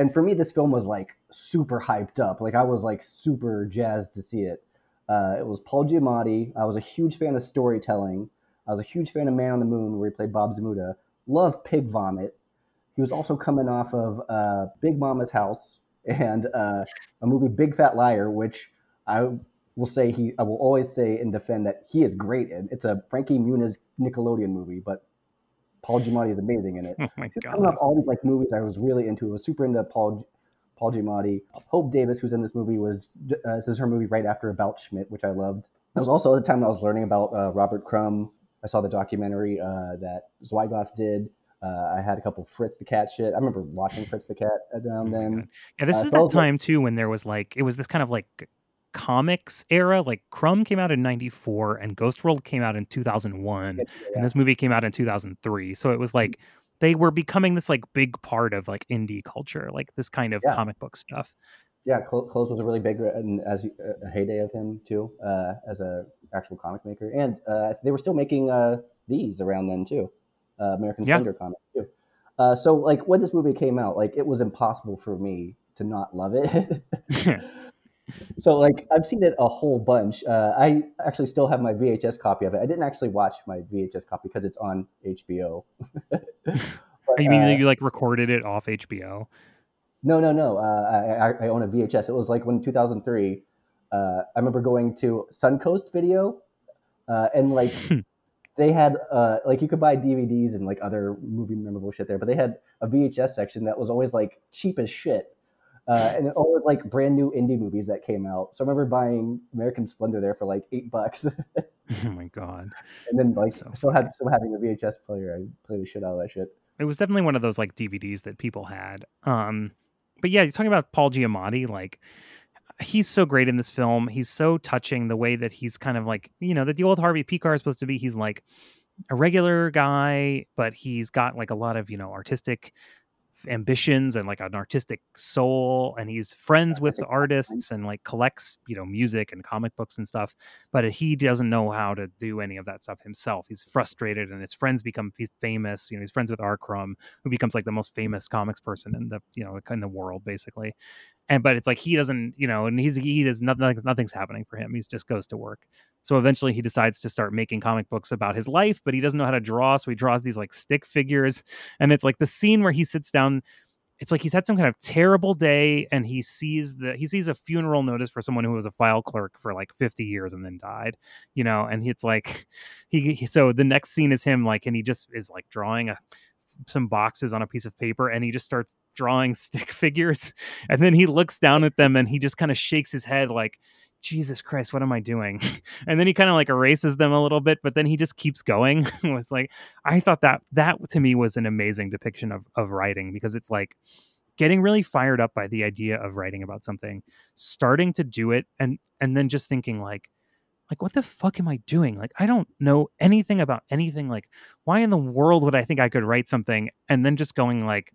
and for me, this film was like super hyped up. Like I was like super jazzed to see it. Uh, it was Paul Giamatti. I was a huge fan of storytelling. I was a huge fan of Man on the Moon, where he played Bob Zmuda. Love Pig Vomit. He was also coming off of uh, Big Mama's House and uh, a movie Big Fat Liar, which I will say he I will always say and defend that he is great in. It's a Frankie Muniz Nickelodeon movie, but Paul Giamatti is amazing in it. Oh my Just god! coming all these like movies I was really into. I was super into Paul Paul Giamatti. Hope Davis, who's in this movie, was uh, this is her movie right after About Schmidt, which I loved. It was also the time I was learning about uh, Robert Crumb. I saw the documentary uh, that Zwigoff did. Uh, I had a couple Fritz the Cat shit. I remember watching Fritz the Cat around Oh then. God. Yeah, this Uh, is that time too when there was like it was this kind of like comics era. Like Crumb came out in '94 and Ghost World came out in 2001, Yeah, and this movie came out in 2003. So it was like they were becoming this like big part of like indie culture, like this kind of Yeah. comic book stuff. yeah, Clo- Clowes was a really big and as a heyday of him too, uh, as a actual comic maker, and uh, they were still making uh, these around then too, uh, American Yeah. Splendor comics too. Uh, so like when this movie came out, like it was impossible for me to not love it. so like I've seen it a whole bunch. Uh, I actually still have my VHS copy of it. I didn't actually watch my VHS copy because it's on HBO. But, you mean uh, that you like recorded it off HBO? no, no, no. Uh, I, I, I own a VHS. It was like when 2003. Uh, I remember going to Suncoast Video, uh, and like they had uh, like you could buy DVDs and like other movie memorable shit there, but they had a VHS section that was always like cheap as shit, uh, and always like brand new indie movies that came out. So I remember buying American Splendor there for like eight bucks, oh my god. And then like So still had still having a VHS player. I played the shit out of that shit. it was definitely one of those like DVDs that people had. Um, but yeah, you're talking about Paul Giamatti, like he's so great in this film. He's so touching the way that he's kind of like, you know, that the old Harvey Pekar is supposed to be. He's like a regular guy, but he's got like a lot of, you know, artistic ambitions and like an artistic soul and he's friends with the artists and like collects you know music and comic books and stuff but he doesn't know how to do any of that stuff himself he's frustrated and his friends become he's famous you know he's friends with R. Crumb who becomes like the most famous comics person in the you know in the world basically and but it's like he doesn't you know and he's he does nothing nothing's happening for him. He just goes to work. So eventually he decides to start making comic books about his life but he doesn't know how to draw so he draws these like stick figures. And it's like the scene where he sits down it's like he's had some kind of terrible day and he sees the he sees a funeral notice for someone who was a file clerk for like 50 years and then died you know and it's like he, he so the next scene is him like and he just is like drawing a some boxes on a piece of paper and he just starts drawing stick figures. And then he looks down at them and he just kind of shakes his head like jesus christ what am i doing? And then he kind of like erases them a little bit but then he just keeps going. It was like i thought that that to me was an amazing depiction of of writing because it's like getting really fired up by the idea of writing about something starting to do it and and then just thinking like like what the fuck am i doing? Like i don't know anything about anything. Like why in the world would i think i could write something and then just going like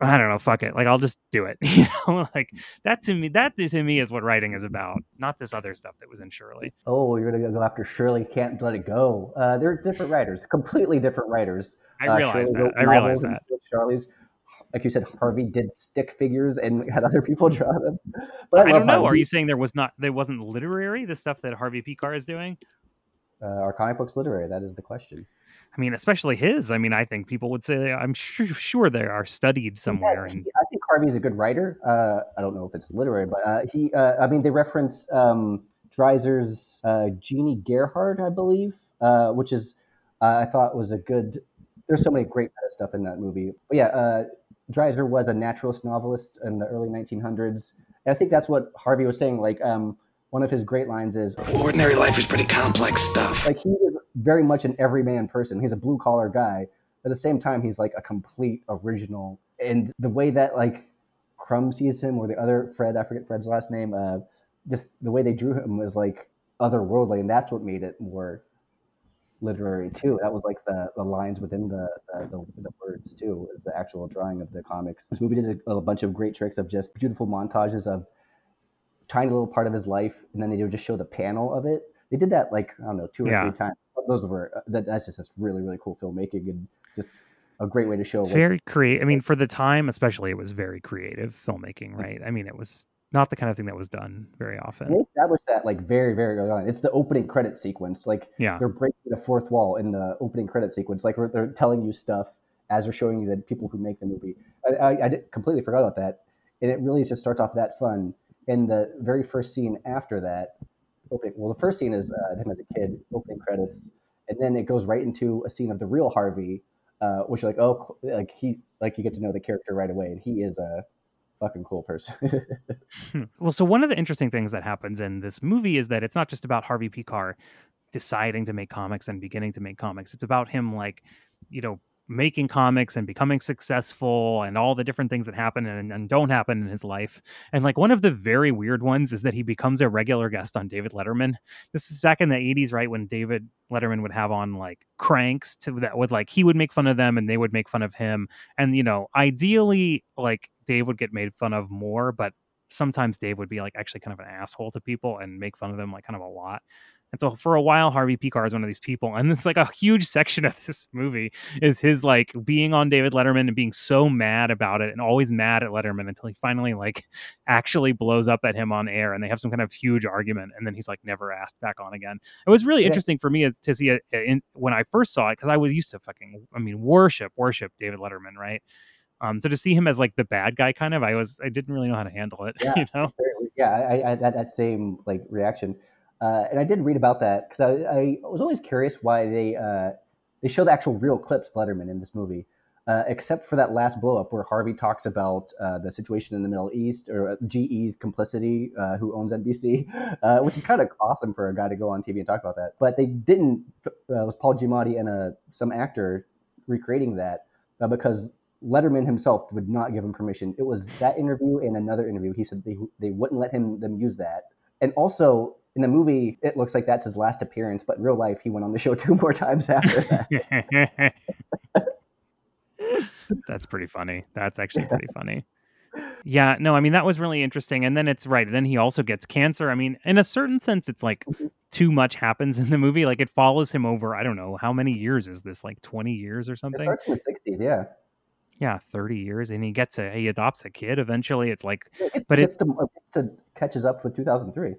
i don't know fuck it. Like i'll just do it. You know like that to me that to me is what writing is about not this other stuff that was in shirley. Oh, you're gonna go after Shirley. Can't let it go. Uh, they're different writers, completely different writers. i Uh, realize that. i realize that like you said, Harvey did stick figures and had other people draw them. But I, i, don't know are you saying there was not there wasn't literary the stuff that harvey pekar is doing Uh, are comic books literary? That is the question. i mean especially his i mean i think people would say i'm sure, sure they are studied somewhere Yeah, and I think Harvey's a good writer. Uh, I don't know if it's literary, but uh, he. Uh, I mean, they reference um, Dreiser's uh, Jennie Gerhardt, I believe, uh, which is uh, I thought was a good. There's so many great meta stuff in that movie. But yeah, uh, Dreiser was a naturalist novelist in the early 1900s, and I think that's what Harvey was saying. Like um, one of his great lines is, Ordinary life is pretty complex stuff. like he is very much an everyman person. He's a blue collar guy. But at the same time, he's like a complete original. And the way that like Crumb sees him, or the other Fred, I forget Fred's last name, uh, just the way they drew him was like otherworldly, and that's what made it more literary too. That was like the, the lines within the, the, the, the words too, is the actual drawing of the comics. This movie did a, a bunch of great tricks of just beautiful montages of tiny little part of his life, and then they would just show the panel of it. They did that like I don't know two or Yeah. three times. Those were uh, that, that's just that's really really cool filmmaking and just a great way to show. It's what- very creative. I mean, for the time, especially, it was very creative filmmaking, right? I mean, it was not the kind of thing that was done very And they often. established that like very very early on. It's the opening credit sequence. Like Yeah. they're breaking the fourth wall in the opening credit sequence. Like they're telling you stuff as they're showing you the people who make the movie. I, I, I completely forgot about that, and it really just starts off that fun. And the very first scene after that, opening well, the first scene is uh, him as a kid, opening credits, and then it goes right into a scene of the real Harvey, uh, which you're like oh like he like you get to know the character right away, and he is a fucking cool person. Well, so one of the interesting things that happens in this movie is that it's not just about Harvey Pekar deciding to make comics and beginning to make comics. It's about him, like, you know, making comics and becoming successful and all the different things that happen and, and don't happen in his life. And like one of the very weird ones is that he becomes a regular guest on David Letterman. This is back in the 80s, right? When David Letterman would have on like cranks to that would like he would make fun of them and they would make fun of him. And you know, ideally, like Dave would get made fun of more, but sometimes Dave would be like actually kind of an asshole to people and make fun of them like kind of a lot. And so for a while, Harvey Pekar is one of these people. And it's like a huge section of this movie is his like being on David Letterman and being so mad about it and always mad at Letterman until he finally like actually blows up at him on air and they have some kind of huge argument. And then he's like never asked back on again. It was really Yeah. interesting for me as, to see it in, when I first saw it because I was used to fucking, I mean, worship, worship David Letterman, right? Um, so to see him as like the bad guy, kind of, I was, I didn't really know how to handle it. Yeah. You know, yeah, I, I had that same like reaction, uh, and I did read about that because I, I was always curious why they uh, they show the actual real clips of Letterman in this movie, uh, except for that last blow up where Harvey talks about uh, the situation in the Middle East or uh, GE's complicity, uh, who owns NBC, which is kind of awesome for a guy to go on TV and talk about that. But they didn't. It was Paul Giamatti and uh, some actor recreating that because Letterman himself would not give him permission. It was that interview and another interview. He said they they wouldn't let him them use that. And also in the movie, it looks like that's his last appearance, but in real life, he went on the show two more times after that. That's pretty funny. That's actually pretty funny. Yeah, no, I mean that was really interesting. And then it's right. Then he also gets cancer. I mean, in a certain sense, it's like mm-hmm. too much happens in the movie. Like it follows him over. I don't know how many years is this? Like twenty years or It something? starts in the '60s, yeah. Yeah, thirty years. And he gets a he adopts a kid. Eventually, it's like It, But it- it's to, it's to catches up with 2003.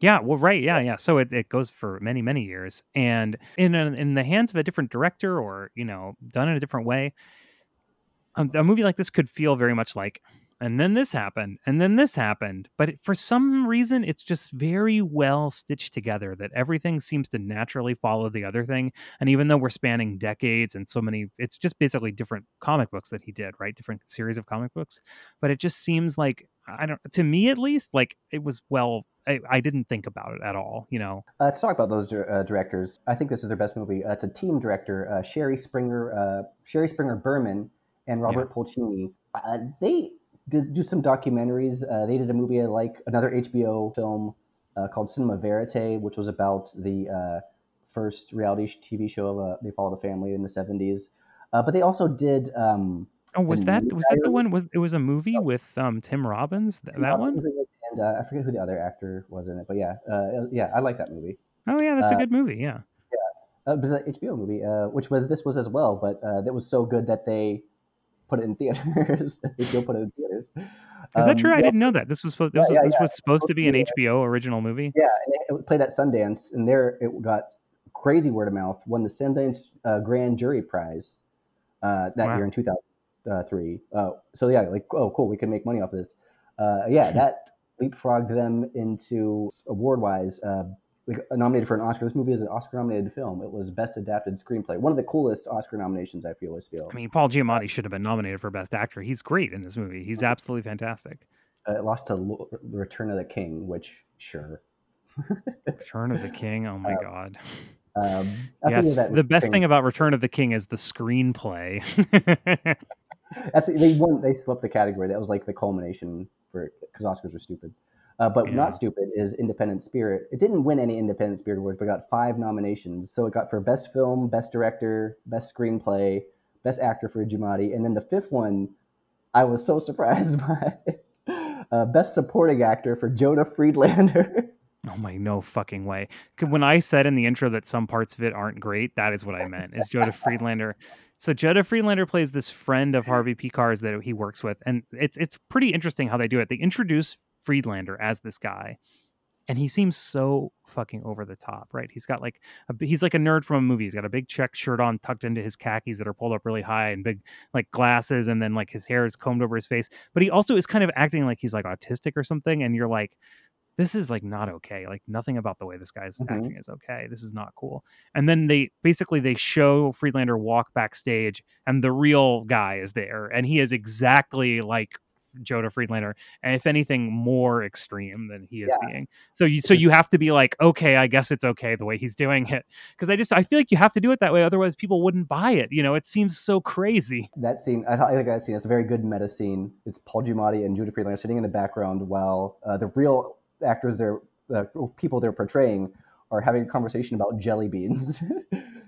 Yeah, well, right, yeah, yeah. So it, it goes for many, many years, and in a, in the hands of a different director, or you know, done in a different way, um, a movie like this could feel very much like, and then this happened, and then this happened. But it- for some reason, it's just very well stitched together. That everything seems to naturally follow the other thing, and even though we're spanning decades and so many, it's just basically different comic books that he did, right? Different series of comic books, but it just seems like I don't, to me at least, like it was well. I, I didn't think about it at all, you know. Uh, let's talk about those uh, directors. I think this is their best movie. Uh, it's a team director, uh, Shari Springer, uh, Shari Springer Berman, and Robert Pulcini. Uh, they did do some documentaries. Uh, they did a movie I like, another HBO film uh, called Cinema Verite, which was about the uh, first reality TV show of uh, They Followed a Family in the 70s. Uh, but they also did. Um, Oh, was that was that the one? Was it was a movie with um Tim Robbins? Th- that one? And uh, I forget who the other actor was in it, but yeah, uh, yeah, I like that movie. Oh yeah, that's a uh, good movie. Yeah. Uh, it was an HBO movie, uh, which was this was as well, but uh, that was so good that they put it in theaters. they still put it in theaters. Is that true? I yeah, didn't know that. This was supposed. This, Yeah, was, yeah, this yeah. was supposed to be an Supposed to be HBO original movie. Yeah, and it played at Sundance, and there it got crazy word of mouth. Won the Sundance uh, Grand Jury Prize uh, that Wow. year in two thousand three. Uh, so yeah, like oh cool, we can make money off of this. Uh, yeah, that leapfrogged them into award wise. Uh, nominated for an Oscar. This movie is an Oscar nominated film. It was Best Adapted Screenplay. One of the coolest Oscar nominations I feel. I feel. I mean, Paul Giamatti should have been nominated for Best Actor. He's great in this movie. He's absolutely fantastic. Uh, it lost to Lo- Return of the King, which sure. Return of the King. Oh my Uh, god. Um, Yes, the best King- thing about Return of the King is the screenplay. That's they won. They swept the category. That was like the culmination for because Oscars are stupid. Uh, but Yeah. not stupid is Independent Spirit. It didn't win any Independent Spirit awards, but got five nominations. So it got for Best Film, Best Director, Best Screenplay, Best Actor for Giamatti, and then the fifth one, I was so surprised by uh, Best Supporting Actor for Judah Friedlander. oh my no fucking way. When I said in the intro that some parts of it aren't great, that is what I meant. Is Judah Friedlander. So Judah Friedlander plays this friend of Harvey Pekar's that he works with, and it's it's pretty interesting how they do it. They introduce Friedlander as this guy, and he seems so fucking over the top, right? He's got like a, he's like a nerd from a movie. He's got a big check shirt on, tucked into his khakis that are pulled up really high, and big like glasses, and then like his hair is combed over his face. But he also is kind of acting like he's like autistic or something, and you're like, this is like not okay. Like nothing about the way this guy's Mhm. acting is okay. This is not cool. And then they basically they show Friedlander walk backstage, and the real guy is there, and he is exactly like Judah Friedlander, and if anything, more extreme than he is Yeah. being. So you so you have to be like, okay, I guess it's okay the way he's doing it, because I just I feel like you have to do it that way, otherwise people wouldn't buy it. You know, it seems so crazy. that scene, I, like that scene. It's a very good meta scene. It's Paul Giamatti and Judah Friedlander sitting in the background while uh, the real actors, they're uh, people they're portraying, are having a conversation about jelly beans.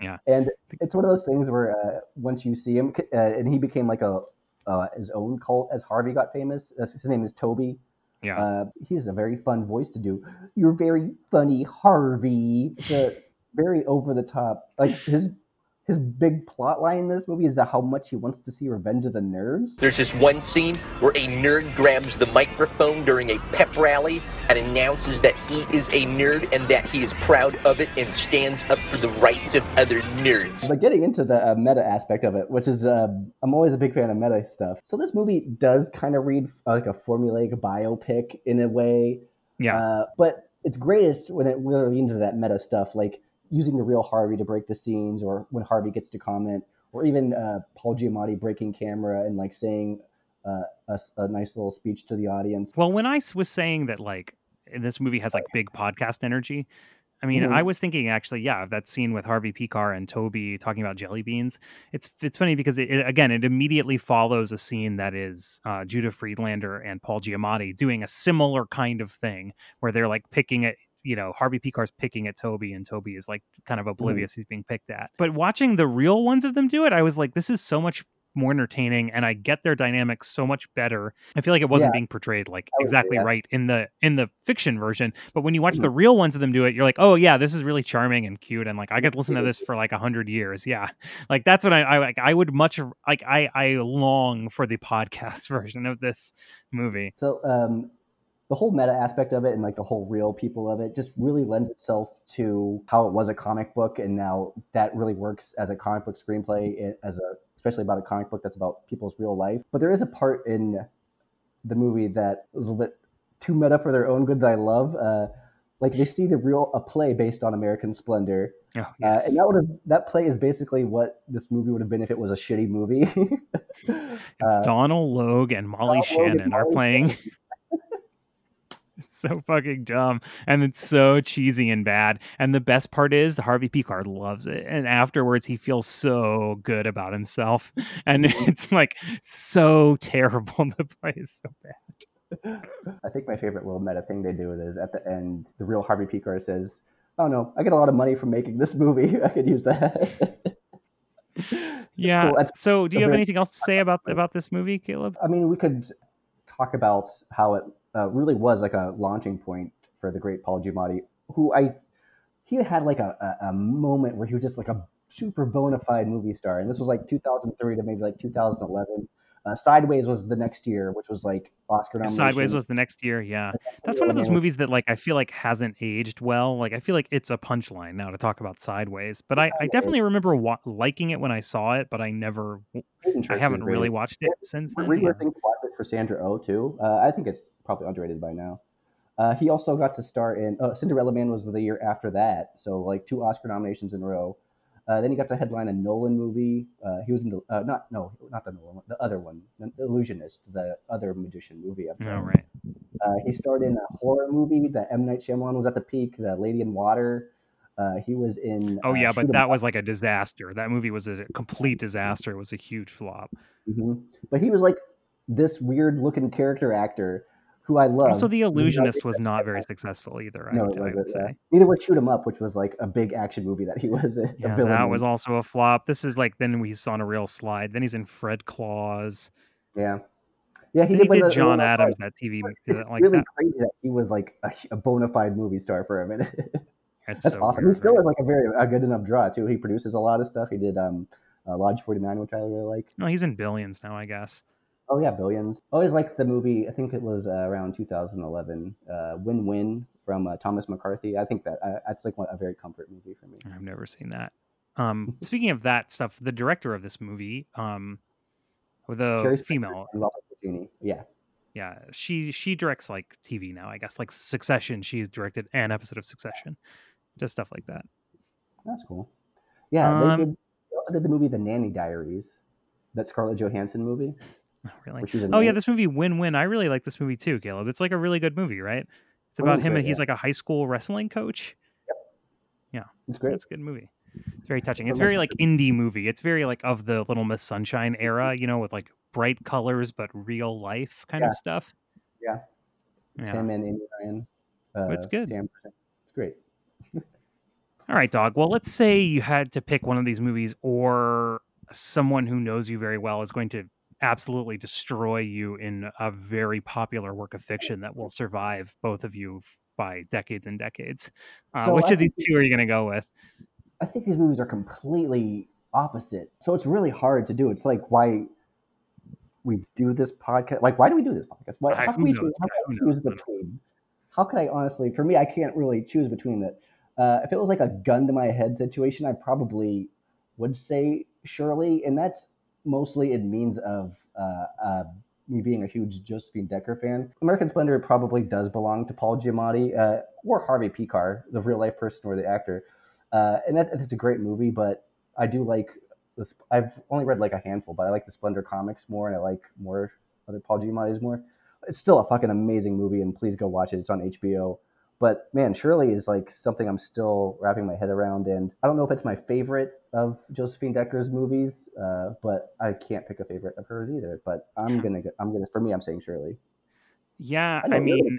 Yeah. and it's one of those things where uh, once you see him, uh, and he became like a uh, his own cult as Harvey got famous. Uh, His name is Toby. Yeah. Uh, he's a very fun voice to do. You're very funny, Harvey. Very over the top. Like his his big plot line in this movie is that how much he wants to see Revenge of the Nerds. There's this one scene where a nerd grabs the microphone during a pep rally and announces that he is a nerd and that he is proud of it and stands up for the rights of other nerds. But getting into the uh, meta aspect of it, which is, uh, I'm always a big fan of meta stuff. So this movie does kind of read uh, like a formulaic biopic in a way. Yeah. Uh, but it's greatest when it really leans into that meta stuff, like using the real Harvey to break the scenes, or when Harvey gets to comment, or even uh, Paul Giamatti breaking camera and like saying uh, a, a nice little speech to the audience. Well, when I was saying that, like, this movie has like big podcast energy, I mean, Mhm. I was thinking actually, yeah, that scene with Harvey Pekar and Toby talking about jelly beans. It's it's funny because it, it- again, it immediately follows a scene that is uh, Judah Friedlander and Paul Giamatti doing a similar kind of thing where they're like picking at you know Harvey Pekar's picking at Toby and Toby is like kind of oblivious he's being picked at. But watching the real ones of them do it, I was like, this is so much more entertaining and I get their dynamics so much better. I feel like it wasn't Yeah. being portrayed like would exactly yeah. right in the in the fiction version. But when you watch Mhm. the real ones of them do it, you're like, oh yeah, this is really charming and cute, and like I could listen to this for like a hundred years. Yeah, like that's what I I like. I would much like I I long for the podcast version of this movie. So um, the whole meta aspect of it and like the whole real people of it just really lends itself to how it was a comic book, and now that really works as a comic book screenplay, as a especially about a comic book that's about people's real life. But there is a part in the movie that is a little bit too meta for their own good that I love. Uh, like they see the real a play based on American Splendor, Oh, uh, and that would have that play is basically what this movie would have been if it was a shitty movie. it's uh, Donal Logue and Molly Donal Logue and Shannon are playing. It's so fucking dumb and it's so cheesy and bad. And the best part is the Harvey P. Pekar loves it. And afterwards he feels so good about himself. And mm-hmm. it's like so terrible. The play is so bad. I think my favorite little meta thing they do is at the end, the real Harvey Pekar says, "Oh no, I get a lot of money from making this movie. I could use that." Yeah. Cool. So do you have anything else to say about about this movie, Caleb? I mean, we could talk about how it uh, really was like a launching point for the great Paul Giamatti, who I he had like a, a, a moment where he was just like a super bona fide movie star, and this was like 2003 to maybe like 2011. Uh, Sideways was the next year, which was like Oscar nomination. Sideways was the next year, yeah. That's one of those movies that like I feel like hasn't aged well. Like I feel like it's a punchline now to talk about Sideways, but I, I definitely remember wa- liking it when I saw it, but I never, I haven't really watched it since then. Re- yeah. Re-working watch it for Sandra Oh too. Uh, I think it's probably underrated by now. Uh, he also got to star in uh, Cinderella Man was the year after that, so like two Oscar nominations in a row. Uh, then he got to headline a Nolan movie. Uh, he was in the uh, not no not the Nolan the other one, the Illusionist, the other magician movie. Oh, him. right. Uh, he starred in a horror movie that M Night Shyamalan was at the peak, The Lady in Water. Uh, he was in. Oh uh, yeah, but that was like a disaster. That movie was a complete disaster. It was a huge flop. hmm But he was like this weird looking character actor who I love. Also, The Illusionist was not very successful either. I No, would, I would say. Neither was Shoot 'Em Up, which was like a big action movie that he was a, a Yeah, villain. that in. was also a flop. This is like then we saw on a real slide. Then he's in Fred Claus. Yeah, yeah. He did, he did the- John one of the- Adams, that TV It's like really that. crazy that he was like a, a bona fide movie star for a minute. It's That's so awesome. weird, he still right? is like a very a good enough draw too. He produces a lot of stuff. He did um, uh, Lodge Forty Nine, which I really like. No, he's in Billions now, I guess. Oh yeah, Billions. Always liked the movie. I think it was uh, around 2011. Uh, Win Win from uh, Thomas McCarthy. I think that uh, that's like one, a very comfort movie for me. I've never seen that. Um, speaking of that stuff, the director of this movie, um, with a Shari female, and Robert Pulcini. Yeah. yeah, she she directs like TV now, I guess, like Succession. She's directed an episode of Succession, just stuff like that. That's cool. Yeah, Um, they did. They also did the movie The Nanny Diaries, that Scarlett Johansson movie. Oh, really? Oh yeah, this movie Win Win. I really like this movie too, Caleb. It's like a really good movie, right? It's about him. great, He's yeah. like a high school wrestling coach. Yeah, It's great. It's a good movie. It's very touching. It's very like indie movie. It's very like of the Little Miss Sunshine era, you know, with like bright colors but real life kind Yeah. of stuff. Yeah. It's Yeah. him and Amy Ryan. Uh, It's good. It's great. All right, dog. Well, let's say you had to pick one of these movies, or someone who knows you very well is going to absolutely destroy you in a very popular work of fiction that will survive both of you by decades and decades. Uh, So which I of these two are you going to go with? I think these movies are completely opposite. So it's really hard to do. It's like why we do this podcast. Like, why do we do this podcast? Why, how can we choose, how can I choose between? How could I honestly, for me, I can't really choose between that. Uh, if it was like a gun to my head situation, I probably would say Shirley, and that's mostly in means of uh, uh, me being a huge Josephine Decker fan. American Splendor probably does belong to Paul Giamatti uh, or Harvey Pekar, the real life person or the actor. Uh, and that, that's a great movie, but I do like this. I've only read like a handful, but I like the Splendor comics more, and I like more other Paul Giamatti's more. It's still a fucking amazing movie, and please go watch it. It's on HBO. But man, Shirley is like something I'm still wrapping my head around, and I don't know if it's my favorite of Josephine Decker's movies, uh, but I can't pick a favorite of hers either. But I'm gonna, go- I'm gonna, for me, I'm saying Shirley. Yeah, I I mean,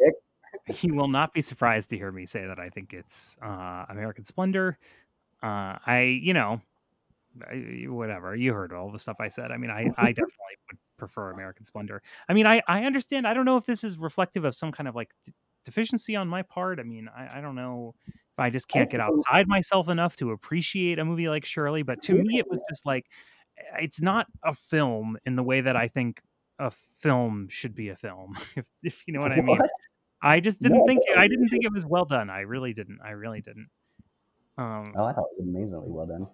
he will not be surprised to hear me say that I think it's uh, American Splendor. Uh, I, you know, I, whatever you heard all the stuff I said. I mean, I, I definitely would prefer American Splendor. I mean, I, I understand. I don't know if this is reflective of some kind of like deficiency on my part. I mean, I, I don't know if I just can't get outside myself enough to appreciate a movie like Shirley. But to me, it was just like it's not a film in the way that I think a film should be a film. If, if you know what I mean. What? I just didn't No, think no, I didn't think it was well done. I really didn't. I really didn't. Um, Oh, I thought it was amazingly well done.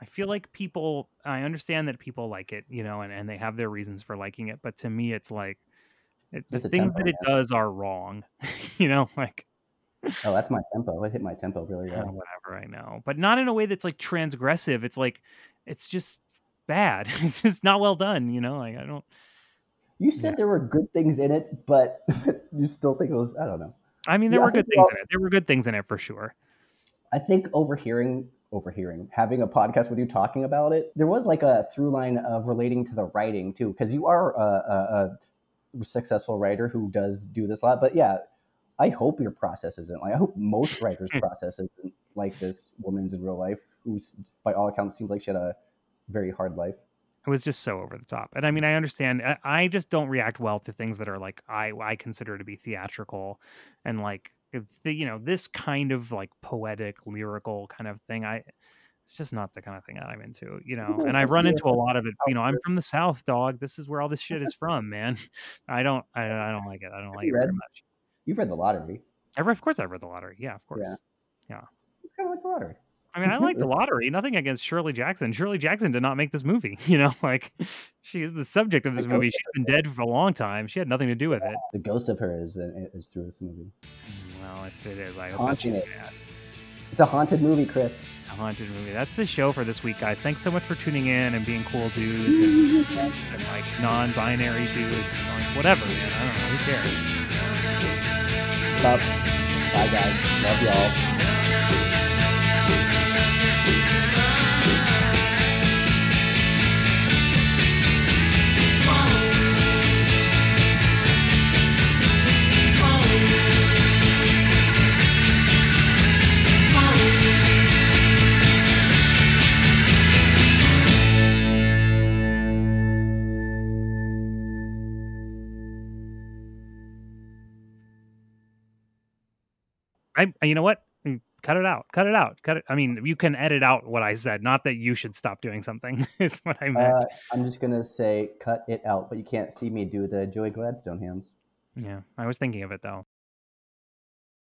I feel like people. I understand that people like it, you know, and, and they have their reasons for liking it. But to me, it's like it, the things tempo, that it does are wrong. you know, like Oh, that's my tempo. It hit my tempo really uh, well. whatever. I know, but not in a way that's like transgressive. It's like it's just bad. It's just not well done. You know, like I don't. You said Yeah. there were good things in it, but you still think it was. I don't know. I mean, there Yeah, were good things in it. There were good things in it for sure. I think overhearing, overhearing, having a podcast with you talking about it, there was like a through line of relating to the writing too, because you are a, a, a successful writer who does do this a lot. But yeah, I hope your process isn't like. I hope most writers' process isn't like this woman's in real life, who's by all accounts seems like she had a very hard life. it was just so over the top and i mean i understand I, I just don't react well to things that are like i i consider to be theatrical and like the, you know this kind of like poetic lyrical kind of thing i it's just not the kind of thing that i'm into you know and i've run into a lot of it you know i'm from the south dog this is where all this shit is from man i don't i, I don't like it i don't like you it very much You've read the lottery. Of course i've read the lottery yeah of course Yeah. It's kind of like the lottery. I mean, I like the lottery. Nothing against Shirley Jackson. Shirley Jackson did not make this movie. You know, like she is the subject of this movie. She's been dead for a long time. She had nothing to do with it. The ghost of her is is through this movie. Mm, well, if it is, I hope that Haunting she's it. bad. It's a haunted movie, Chris. A haunted movie. That's the show for this week, guys. Thanks so much for tuning in and being cool dudes and, and like non-binary dudes and like whatever, man. I don't know. Who cares? Stop. Bye, guys. Love y'all. I, you know what? Mm, Cut it out. Cut it out. Cut it. I mean, you can edit out what I said. Not that you should stop doing something. Is what I meant. Uh, I'm just gonna say cut it out, but you can't see me do the Joey Gladstone hands. yeah, I was thinking of it though.